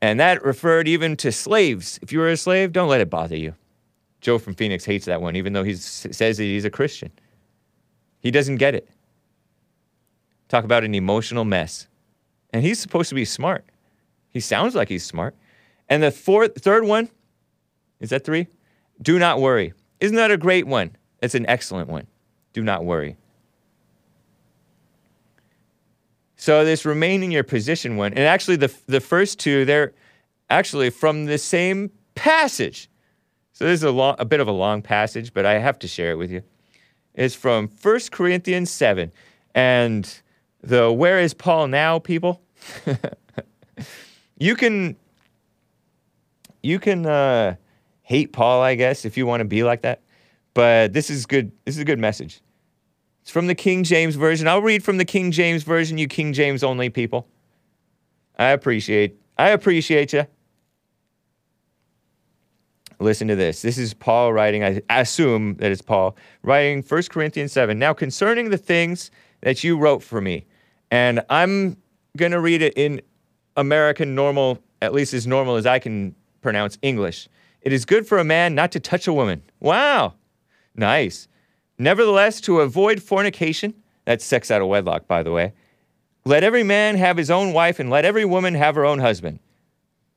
And that referred even to slaves. If you were a slave, don't let it bother you. Joe from Phoenix hates that one, even though he says that he's a Christian. He doesn't get it. Talk about an emotional mess. And he's supposed to be smart. He sounds like he's smart. And the fourth, third one, is that three? Do not worry. Isn't that a great one? It's an excellent one. Do not worry. So this remain in your position one, and actually the the first two, they're actually from the same passage. So this is a, long, a bit of a long passage, but I have to share it with you. It's from 1 Corinthians 7. And the where is Paul now, people? you can you can uh, hate Paul, I guess, if you want to be like that. But this is good. This is a good message. It's from the King James version. I'll read from the King James version. You King James only people. I appreciate. I appreciate you. Listen to this. This is Paul writing. I assume that it's Paul writing 1 Corinthians 7. Now, concerning the things that you wrote for me, and I'm going to read it in American normal, at least as normal as I can pronounce English. It is good for a man not to touch a woman. Wow. Nice. Nevertheless, to avoid fornication, that's sex out of wedlock, by the way, let every man have his own wife, and let every woman have her own husband.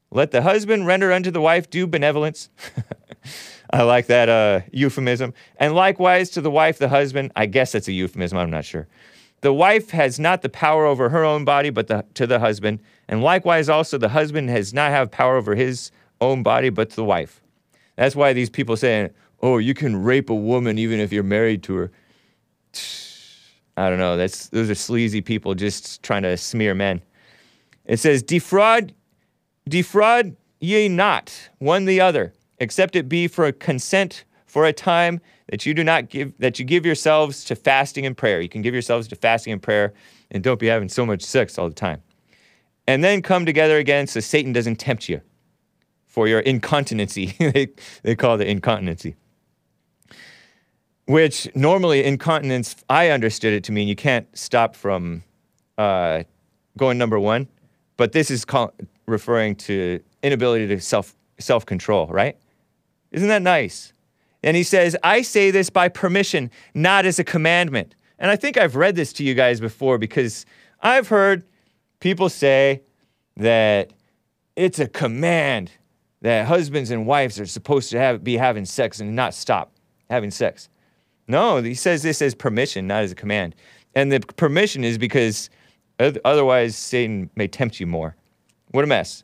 Let the husband render unto the wife due benevolence. I like that uh, euphemism. And likewise to the wife, the husband. I guess that's a euphemism, I'm not sure. The wife has not the power over her own body, but the, to the husband. And likewise also the husband has not have power over his own body, but to the wife. That's why these people saying, oh, you can rape a woman even if you're married to her. I don't know. That's those are sleazy people just trying to smear men. It says, defraud, defraud ye not one the other, except it be for a consent for a time that you do not give that you give yourselves to fasting and prayer. You can give yourselves to fasting and prayer, and don't be having so much sex all the time. And then come together again so Satan doesn't tempt you for your incontinency. they, they call it incontinency which normally incontinence, I understood it to mean you can't stop from uh, going number one, but this is call, referring to inability to self self control, right? Isn't that nice? And he says, I say this by permission, not as a commandment. And I think I've read this to you guys before because I've heard people say that it's a command that husbands and wives are supposed to have, be having sex and not stop having sex. No, he says this as permission, not as a command. And the permission is because otherwise Satan may tempt you more. What a mess.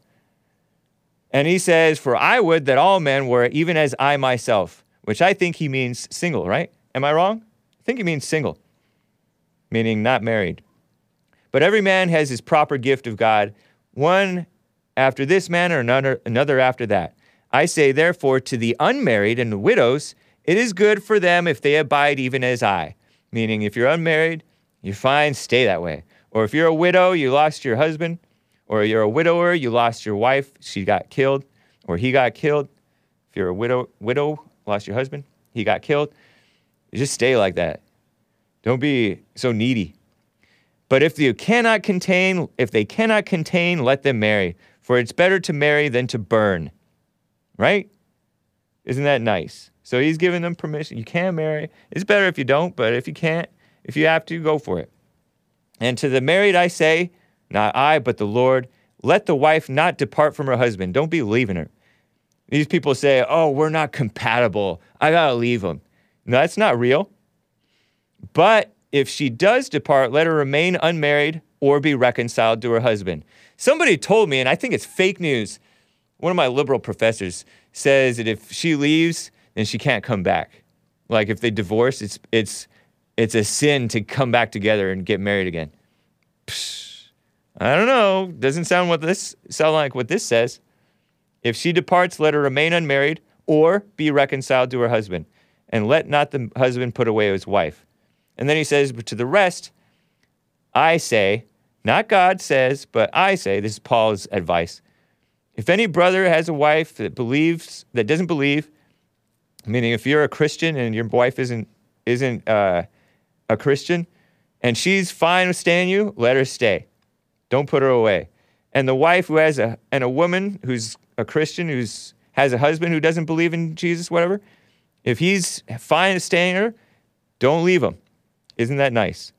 And he says, For I would that all men were even as I myself, which I think he means single, right? Am I wrong? I think he means single, meaning not married. But every man has his proper gift of God, one after this manner, another, another after that. I say, therefore, to the unmarried and the widows, it is good for them if they abide even as I. Meaning, if you're unmarried, you're fine, stay that way. Or if you're a widow, you lost your husband, or you're a widower, you lost your wife, she got killed, or he got killed. If you're a widow, widow, lost your husband, he got killed. Just stay like that. Don't be so needy. But if you cannot contain, if they cannot contain, let them marry. For it's better to marry than to burn. Right? Isn't that nice? So he's giving them permission. You can marry. It's better if you don't, but if you can't, if you have to, go for it. And to the married I say, not I, but the Lord, let the wife not depart from her husband. Don't be leaving her. These people say, oh, we're not compatible. I gotta leave him. No, that's not real. But if she does depart, let her remain unmarried or be reconciled to her husband. Somebody told me, and I think it's fake news. One of my liberal professors says that if she leaves, then she can't come back. Like if they divorce, it's it's it's a sin to come back together and get married again. Psh, I don't know. Doesn't sound what this sound like what this says. If she departs, let her remain unmarried or be reconciled to her husband, and let not the husband put away his wife. And then he says, but to the rest, I say, not God says, but I say, this is Paul's advice. If any brother has a wife that believes, that doesn't believe, meaning if you're a Christian and your wife isn't isn't uh, a Christian, and she's fine with staying you, let her stay. Don't put her away. And the wife who has a and a woman who's a Christian who's has a husband who doesn't believe in Jesus, whatever, if he's fine with staying her, don't leave him. Isn't that nice?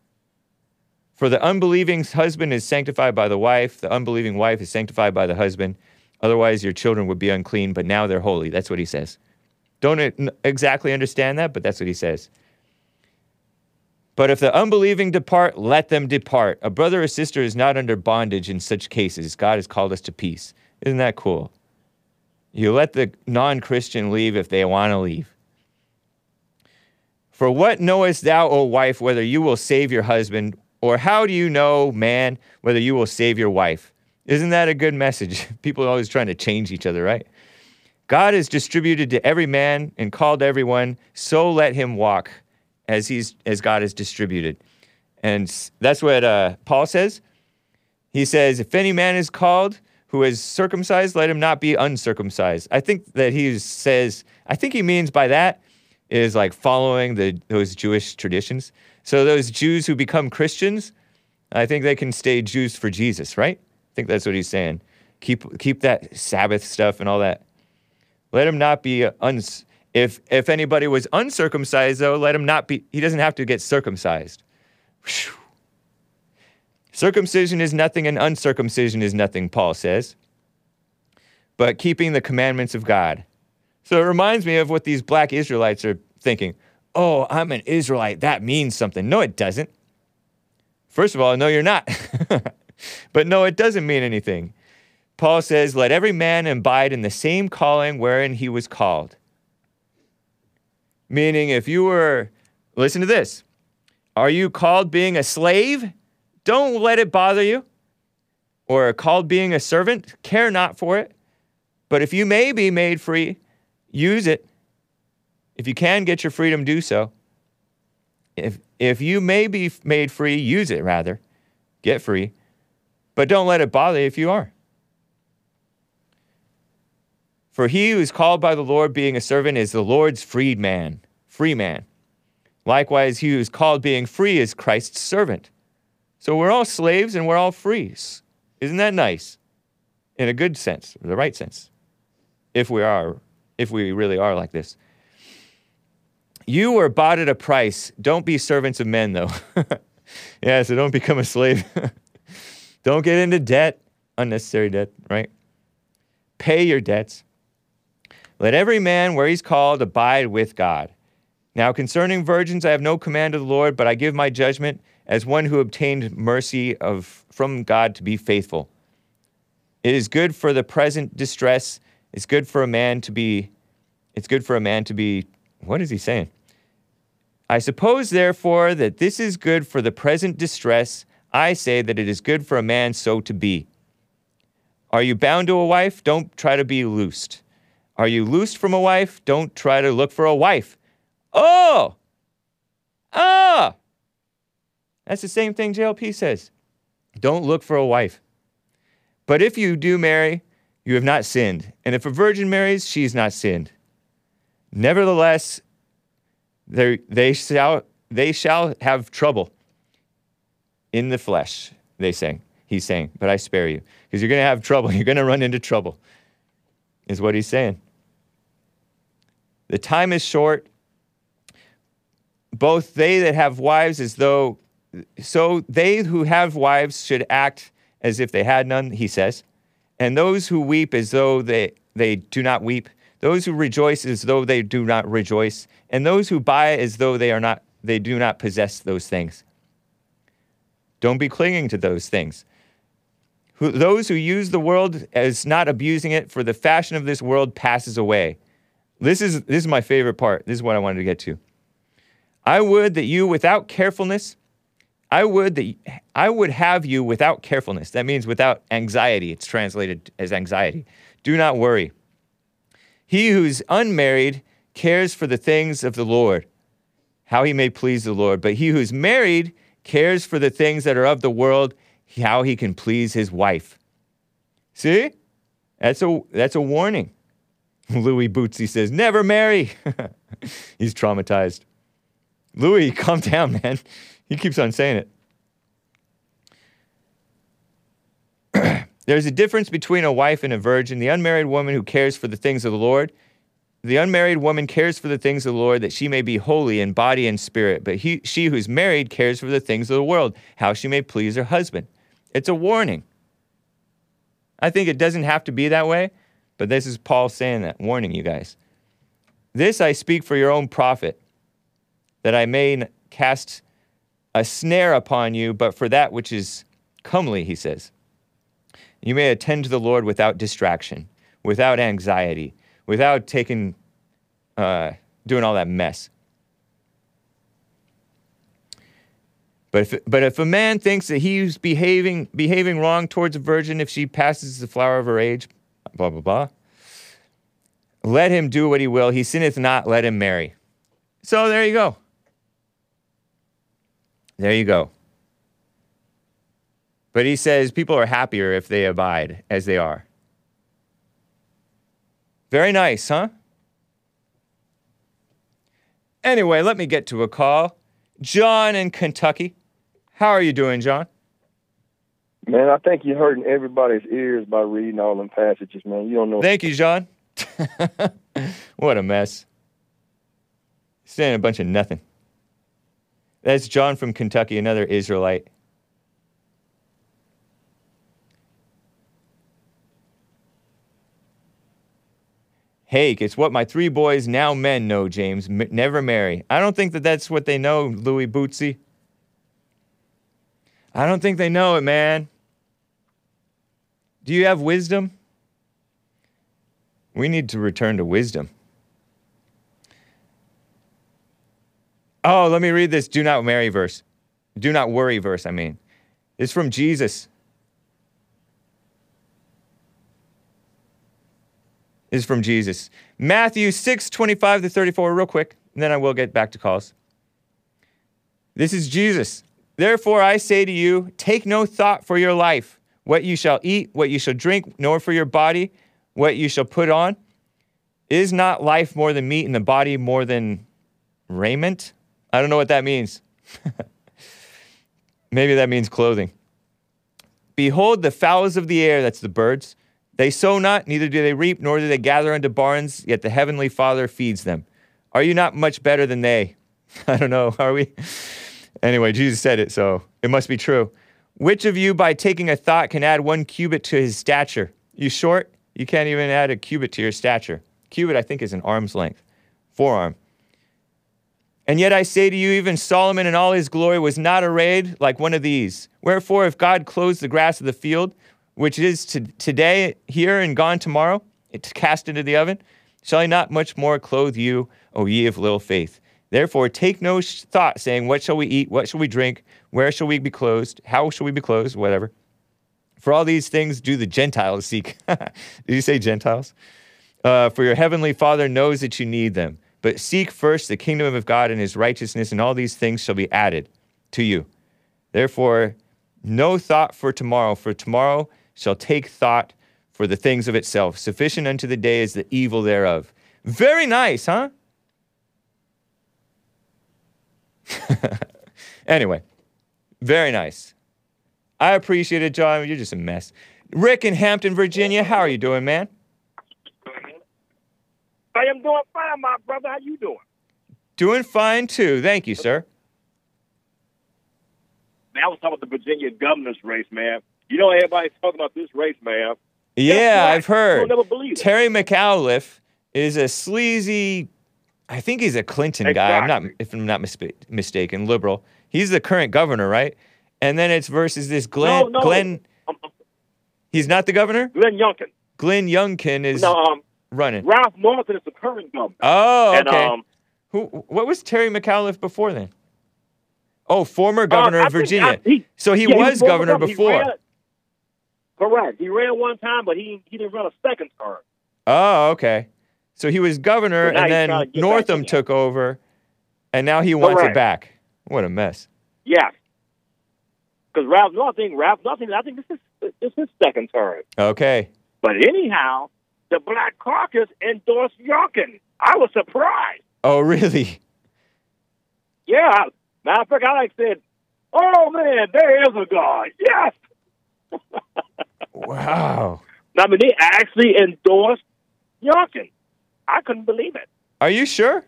For the unbelieving husband is sanctified by the wife, the unbelieving wife is sanctified by the husband. Otherwise, your children would be unclean, but now they're holy. That's what he says. Don't exactly understand that, but that's what he says. But if the unbelieving depart, let them depart. A brother or sister is not under bondage in such cases. God has called us to peace. Isn't that cool? You let the non Christian leave if they want to leave. For what knowest thou, O wife, whether you will save your husband? Or how do you know, man, whether you will save your wife? Isn't that a good message? People are always trying to change each other, right? God is distributed to every man and called everyone, so let him walk as he's as God is distributed. And that's what uh, Paul says. He says, If any man is called who is circumcised, let him not be uncircumcised. I think that he says, I think he means by that is like following the those Jewish traditions. So those Jews who become Christians, I think they can stay Jews for Jesus, right? I think that's what he's saying. Keep keep that Sabbath stuff and all that. Let him not be uns. If if anybody was uncircumcised, though, let him not be. He doesn't have to get circumcised. Phew. Circumcision is nothing, and uncircumcision is nothing. Paul says. But keeping the commandments of God. So it reminds me of what these black Israelites are thinking. Oh, I'm an Israelite. That means something. No, it doesn't. First of all, no, you're not. but no, it doesn't mean anything. Paul says, Let every man abide in the same calling wherein he was called. Meaning, if you were, listen to this, are you called being a slave? Don't let it bother you. Or called being a servant? Care not for it. But if you may be made free, use it. If you can get your freedom, do so. If, if you may be made free, use it rather. Get free. But don't let it bother you if you are. For he who is called by the Lord being a servant is the Lord's freed man, free man. Likewise, he who is called being free is Christ's servant. So we're all slaves and we're all frees. Isn't that nice? In a good sense, the right sense. If we are, if we really are like this. You were bought at a price. Don't be servants of men, though. yeah, so don't become a slave. don't get into debt, unnecessary debt, right? Pay your debts. Let every man where he's called abide with God. Now, concerning virgins, I have no command of the Lord, but I give my judgment as one who obtained mercy of, from God to be faithful. It is good for the present distress. It's good for a man to be, it's good for a man to be, what is he saying? I suppose, therefore, that this is good for the present distress. I say that it is good for a man so to be. Are you bound to a wife? Don't try to be loosed. Are you loosed from a wife? Don't try to look for a wife. Oh! Ah! That's the same thing JLP says. Don't look for a wife. But if you do marry, you have not sinned. And if a virgin marries, she's not sinned. Nevertheless, they, shall, they shall have trouble in the flesh, they say. He's saying, but I spare you. Because you're going to have trouble. You're going to run into trouble, is what he's saying. The time is short. Both they that have wives as though, so they who have wives should act as if they had none, he says. And those who weep as though they, they do not weep. Those who rejoice as though they do not rejoice. And those who buy as though they are not, they do not possess those things. Don't be clinging to those things. Who, those who use the world as not abusing it, for the fashion of this world passes away. This is, this is my favorite part. This is what I wanted to get to. I would that you, without carefulness, I would that I would have you without carefulness. That means without anxiety. It's translated as anxiety. Do not worry. He who's unmarried cares for the things of the Lord, how he may please the Lord. But he who's married cares for the things that are of the world, how he can please his wife. See? That's a that's a warning. Louis Bootsy says, never marry. He's traumatized. Louis, calm down, man. He keeps on saying it. There's a difference between a wife and a virgin. The unmarried woman who cares for the things of the Lord, the unmarried woman cares for the things of the Lord that she may be holy in body and spirit. But he, she who's married cares for the things of the world, how she may please her husband. It's a warning. I think it doesn't have to be that way, but this is Paul saying that, warning you guys. This I speak for your own profit, that I may cast a snare upon you, but for that which is comely, he says. You may attend to the Lord without distraction, without anxiety, without taking, uh, doing all that mess. But if, but if a man thinks that he's behaving behaving wrong towards a virgin if she passes the flower of her age, blah blah blah. Let him do what he will. He sinneth not. Let him marry. So there you go. There you go. But he says people are happier if they abide as they are. Very nice, huh? Anyway, let me get to a call. John in Kentucky. How are you doing, John? Man, I think you're hurting everybody's ears by reading all them passages, man. You don't know. Thank you, John. what a mess. Saying a bunch of nothing. That's John from Kentucky, another Israelite. Hake, it's what my three boys, now men, know, James. M- never marry. I don't think that that's what they know, Louis Bootsy. I don't think they know it, man. Do you have wisdom? We need to return to wisdom. Oh, let me read this do not marry verse. Do not worry verse, I mean. It's from Jesus. Is from Jesus. Matthew 6, 25 to 34, real quick, and then I will get back to calls. This is Jesus. Therefore, I say to you, take no thought for your life, what you shall eat, what you shall drink, nor for your body, what you shall put on. Is not life more than meat, and the body more than raiment? I don't know what that means. Maybe that means clothing. Behold the fowls of the air, that's the birds. They sow not, neither do they reap, nor do they gather into barns, yet the heavenly Father feeds them. Are you not much better than they? I don't know, are we? Anyway, Jesus said it, so it must be true. Which of you, by taking a thought, can add one cubit to his stature? You short? You can't even add a cubit to your stature. Cubit, I think, is an arm's length, forearm. And yet I say to you, even Solomon in all his glory was not arrayed like one of these. Wherefore, if God clothes the grass of the field, which is to, today here and gone tomorrow, it's cast into the oven, shall he not much more clothe you, O ye of little faith? Therefore, take no thought, saying, What shall we eat? What shall we drink? Where shall we be clothed? How shall we be clothed? Whatever. For all these things do the Gentiles seek. Did you say Gentiles? Uh, for your heavenly Father knows that you need them. But seek first the kingdom of God and his righteousness, and all these things shall be added to you. Therefore, no thought for tomorrow, for tomorrow shall take thought for the things of itself. Sufficient unto the day is the evil thereof. Very nice, huh? anyway, very nice. I appreciate it, John. You're just a mess. Rick in Hampton, Virginia, how are you doing, man? I am doing fine, my brother. How you doing? Doing fine too. Thank you, sir. Man, I was talking about the Virginia governor's race, man. You know everybody's talking about this race, man. Yeah? I've heard. You'll never believe it. Terry McAuliffe is a sleazy. I think he's a Clinton guy. I'm not, if I'm not mispa- mistaken, liberal. He's the current governor, right? And then it's versus this Glenn. No, no. Glenn. He's not the governor. Glenn Youngkin. Glenn Youngkin is No, um, running. Ralph Northam is the current governor. Oh, And, okay. um, Who? What was Terry McAuliffe before then? Oh, former governor Uh, of Virginia. I- he- so he yeah, was former governor He before. ran- correct. He ran one time, but he he didn't run a second term. Oh, okay. So he was governor, and then Northam took over, and now he wants it back. What a mess. Yeah, Because Ralph Northam, Ralph Northam, I think this is this is his second term. Okay. But anyhow, the Black Caucus endorsed Youngkin. I was surprised. Oh, really? Yeah. Matter of fact, I like said, "Oh man, there is a God." Yes. Wow. I mean, they actually endorsed Youngkin. I couldn't believe it. Are you sure?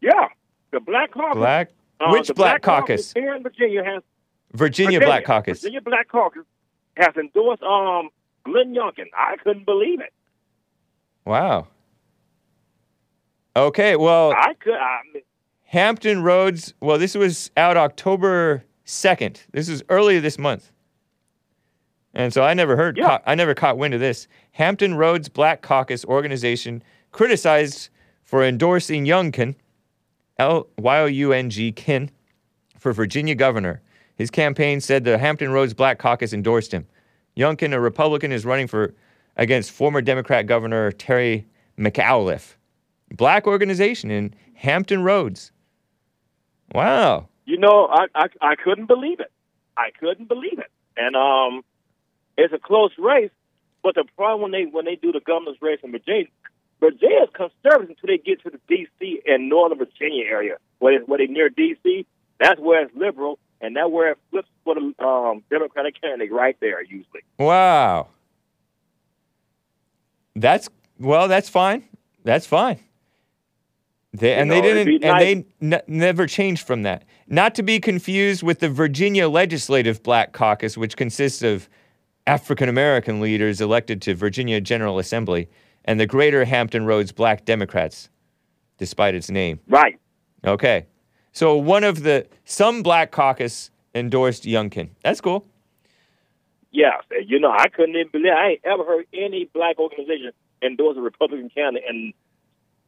Yeah, the Black Caucus. Black? uh, Which the Black Caucus? here in Virginia has Virginia, Black Caucus. Virginia Black Caucus has endorsed um Glenn Youngkin. I couldn't believe it. Wow. Okay, well, I could. I mean, Hampton Roads, well, this was out October 2nd. This is earlier this month. And so I never heard, Yeah. ca- I never caught wind of this. Hampton Roads Black Caucus organization criticized for endorsing Youngkin, L Y O U N G Kin, for Virginia governor. His campaign said the Hampton Roads Black Caucus endorsed him. Youngkin, a Republican, is running for against former Democrat Governor Terry McAuliffe. Black organization in Hampton Roads. Wow. You know, I, I I couldn't believe it. I couldn't believe it. And um, it's a close race. But the problem when they when they do the governor's race in Virginia, Virginia is conservative until they get to the D.C. and Northern Virginia area, where they, where they near D.C. That's where it's liberal, and that's where it flips for the um, Democratic candidate right there usually. Wow. That's well, that's fine. That's fine. They, and know, they didn't be and they n- never changed from that. Not to be confused with the Virginia Legislative Black Caucus, which consists of African American leaders elected to Virginia General Assembly and the Greater Hampton Roads Black Democrats, despite its name. Right. Okay. So one of the some black caucus endorsed Youngkin. That's cool. Yeah, you know, I couldn't even believe I ain't ever heard any black organization endorse a Republican candidate, and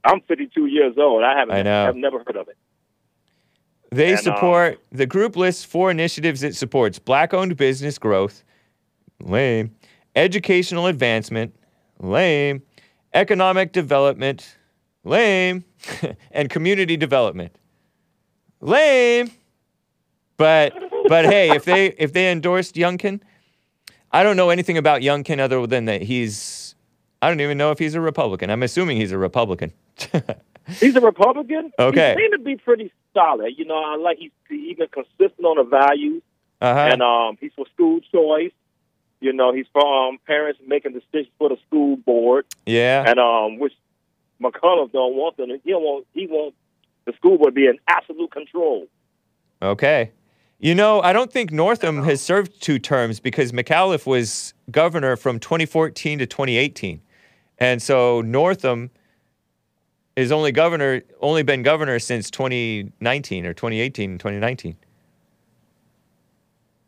I'm 52 years old. I haven't, I know. I've never heard of it. They And, um, support the group lists four initiatives it supports black owned business growth, lame, educational advancement, lame, economic development, lame, and community development. Lame. But but hey, if they if they endorsed Youngkin, I don't know anything about Youngkin other than that he's I don't even know if he's a Republican. I'm assuming he's a Republican. He's a Republican. Okay. He seemed to be pretty solid. You know, I like he's been consistent on the values, Uh-huh. and um, he's for school choice. You know, he's for um, parents making decisions for the school board, yeah. and um, which McCullough don't want them. He don't want he wants the school board be in absolute control. Okay. You know, I don't think Northam has served two terms because McAuliffe was governor from 2014 to 2018. And so Northam is only governor only been governor since 2019 or 2018 and 2019.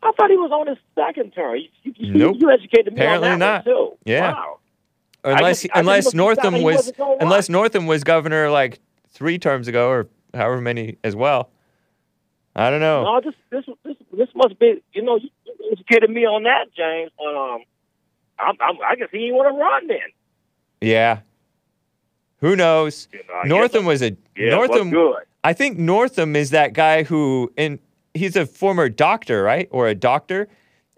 I thought he was on his second term. You, you, Nope. you educated me Apparently on that not. too. Yeah. Wow. Unless just- unless just looked at Northam was unless. Northam was governor like 3 terms ago or however many as well. I don't know. No, this this this this must be. You know, you you educated me on that, James. Um, I'm, I'm, I guess he didn't want to run then. Yeah. Who knows? You know, Northam was a Yeah, Northam good. I think Northam is that guy who, and he's a former doctor, right, or a doctor,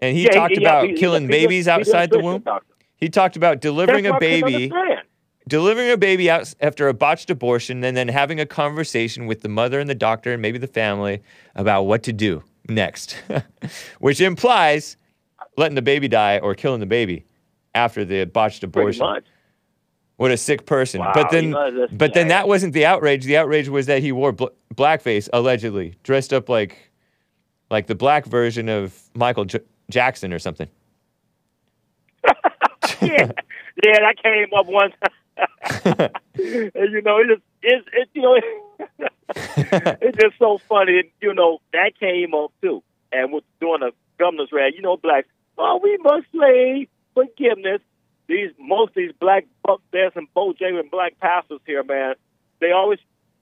and he Yeah, talked yeah, about he- he- killing he- he- babies he- outside the womb. doctor. He talked about delivering That's a what I couldn't baby, delivering a baby out after a botched abortion, and then having a conversation with the mother and the doctor and maybe the family about what to do next, which implies letting the baby die or killing the baby after the botched Pretty abortion. much. What a sick person. Wow, but then, you know, that's- but then that wasn't the outrage. The outrage was that he wore bl- blackface, allegedly, dressed up like, like the black version of Michael J- Jackson or something. yeah, yeah, that came up and, you know, it just, it's, it, you know, it's just so funny. And, you know, that came up too. And with doing a governor's rally, you know, black, oh, we must slay forgiveness. These most of these black buck there's some Bojangles and black pastors here, man. They always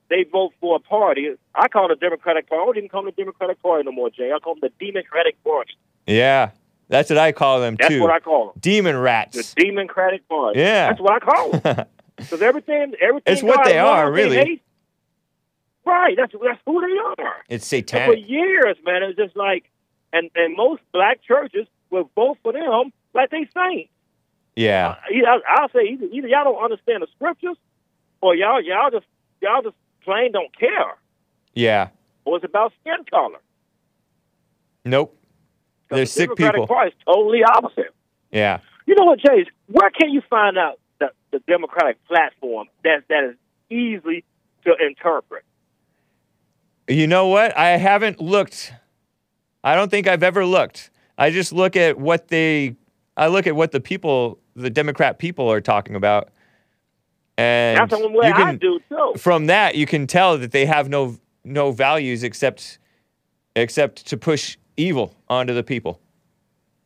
they vote for a party. I call it the Democratic Party. I don't even call it the Democratic Party no more, Jay. I call them the Democratic Party. Yeah, that's what I call them That's too. what I call them. Demon rats. The. Democratic Party. Yeah. That's what I call them. Because everything, everything. It's what they are, loves, they really. Right. That's that's who they are. it's And for years, man, it's just like, and and most black churches will vote for them like they saints. Yeah, Either- I'll say either, either y'all don't understand the scriptures, or y'all y'all just y'all just plain don't care, yeah. or it's about skin color. Nope. They're the sick Democratic people. Party is totally opposite. Yeah. You know what, Jays? Where can you find out the, the Democratic platform that that is easily to interpret? You know what? I haven't looked. I don't think I've ever looked. I just look at what they. I look at what the people, the Democrat people, are talking about, and That's the way you I can, do too. from that you can tell that they have no no values except except to push evil onto the people.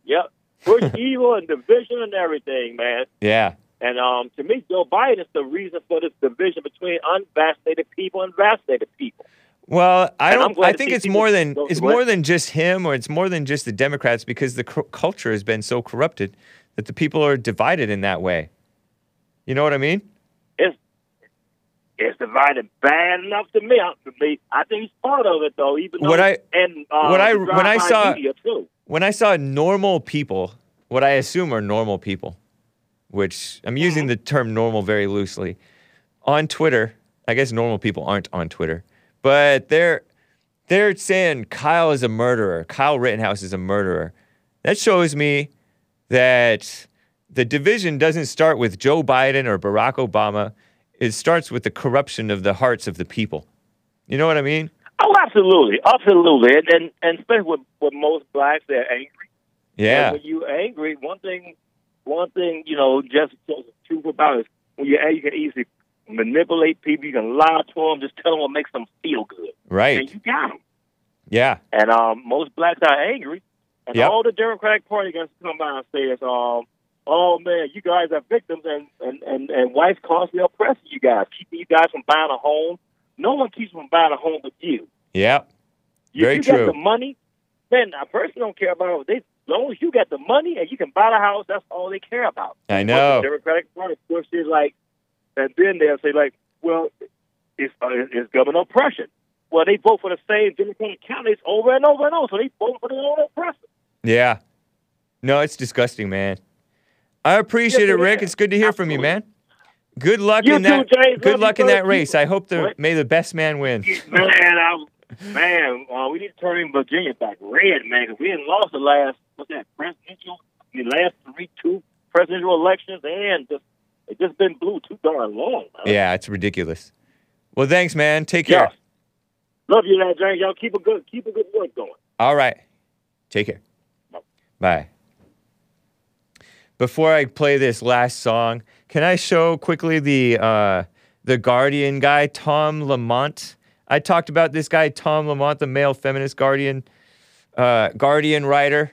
Yep. push evil and division and everything, man. Yeah. And um, to me, Joe Biden is the reason for this division between unvaccinated people and vaccinated people. Well, I don't. I think it's more than it's more than just him, or it's more than just the Democrats, because the cr- culture has been so corrupted that the people are divided in that way. You know what I mean? It's it's divided bad enough to me. To me, I think he's part of it though. Even though What I- and uh, what I- when I saw- When I saw normal people, what I assume are normal people, which I'm using Mm-hmm. the term normal very loosely, on Twitter. I guess normal people aren't on Twitter, but they're they're saying Kyle is a murderer. Kyle Rittenhouse is a murderer. That shows me that the division doesn't start with Joe Biden or Barack Obama. It starts with the corruption of the hearts of the people. You know what I mean? Oh, absolutely, absolutely, and and, and especially with, with most blacks, they're angry. Yeah. And when you're angry, one thing, one thing you know, just the truth about it is when you're angry, you can easily manipulate people. You can lie to them, just tell them what makes them feel good, Right. and you got them. Yeah. And um, most blacks are angry, and Yep. all the Democratic Party guys come by and say is, um, "Oh man, you guys are victims, and and and, and whites constantly oppressing you guys, keeping you guys from buying a home. No one keeps from buying a home but you. Yeah. You, Very you true. got the money, man. I personally don't care about it. They, as long as you got the money and you can buy the house, that's all they care about. I know. The Democratic Party pushes like, and then they'll say like, well, it's uh, it's government oppression. Well, they vote for the same Democratic candidates over and over and over, so they vote for their own oppressor. Yeah. No, it's disgusting, man. I appreciate Yes, it, it Rick. is. It's good to hear from you, man. Good luck You in too, that. James. Good Love luck in that brother. race. I hope the What? may the best man win. Man, I, man, uh, we need to turn Virginia back red, man, because we didn't lost the last what's that presidential, the last three two presidential elections, and just it just been blue too darn long. Man. Yeah, it's ridiculous. Well, thanks, man. Take care. Yeah. Love you, that James. Y'all keep a good keep a good work going. All right. Take care. Bye. Before I play this last song, can I show quickly the uh, the Guardian guy, Tom Lamont? I talked about this guy, Tom Lamont, the male feminist Guardian uh, Guardian writer.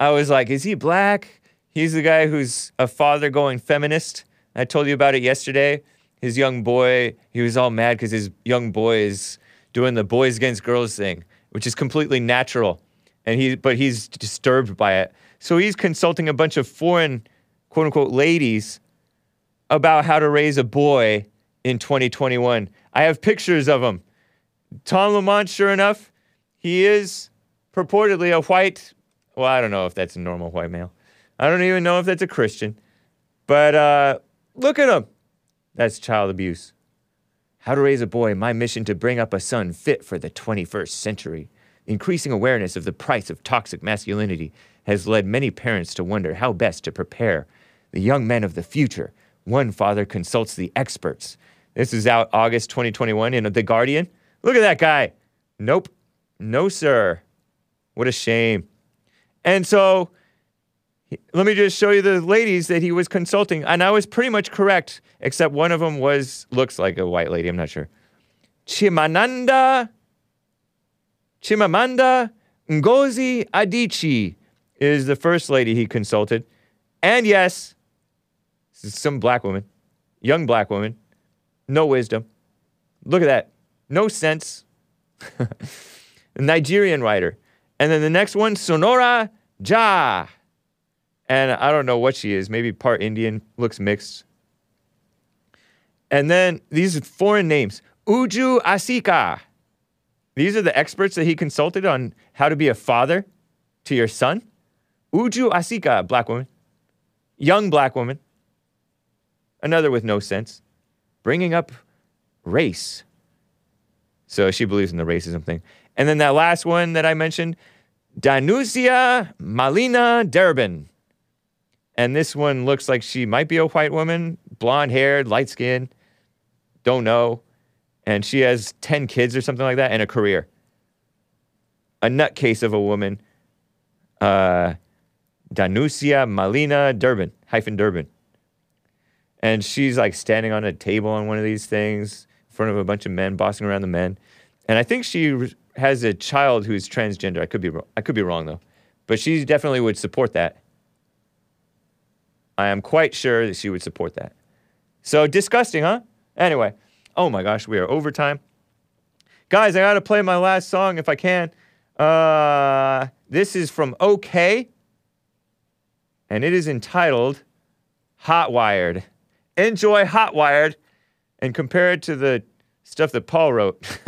I was like, is he black? He's the guy who's a father going feminist. I told you about it yesterday. His young boy, he was all mad because his young boy is doing the boys against girls thing, which is completely natural. And he, but he's disturbed by it. So he's consulting a bunch of foreign, quote unquote, ladies about how to raise a boy in 2021. I have pictures of him. Tom Lamont, sure enough, he is purportedly a white. Well, I don't know if that's a normal white male. I don't even know if that's a Christian. But uh, look at him. That's child abuse. How to raise a boy, my mission to bring up a son fit for the 21st century. Increasing awareness of the price of toxic masculinity has led many parents to wonder how best to prepare the young men of the future. One father consults the experts. This is out August 2021 in The Guardian. Look at that guy. Nope. No, sir. What a shame. And so let me just show you the ladies that he was consulting. And I was pretty much correct, except one of them was looks like a white lady. I'm not sure. Chimananda, Chimamanda Ngozi Adichie is the first lady he consulted. And yes, some black woman, young black woman, no wisdom. Look at that. No sense. Nigerian writer. And then the next one, Sonora Jha. And I don't know what she is, maybe part Indian, looks mixed. And then these foreign names Uju Asika. These are the experts that he consulted on how to be a father to your son. Uju Asika, black woman. Young black woman. Another with no sense. Bringing up race. So she believes in the racism thing. And then that last one that I mentioned, Danusia Malina Derben. And this one looks like she might be a white woman, blonde haired, light skinned, don't know. And she has 10 kids or something like that and a career. A nutcase of a woman. Uh, Danusia Malina Derben, hyphen Derben. And she's like standing on a table on one of these things in front of a bunch of men, bossing around the men. And I think she has a child who's transgender. I could be. I could be wrong though, but she definitely would support that. I am quite sure that she would support that. So disgusting, huh? Anyway, oh my gosh, we are overtime. Guys, I gotta play my last song if I can. Uh, this is from OK, and it is entitled Hot Wired. Enjoy Hot Wired and compare it to the stuff that Paul wrote.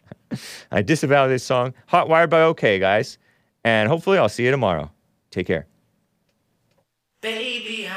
I disavow this song. Hot Wired by OK, guys. And hopefully I'll see you tomorrow. Take care. Baby.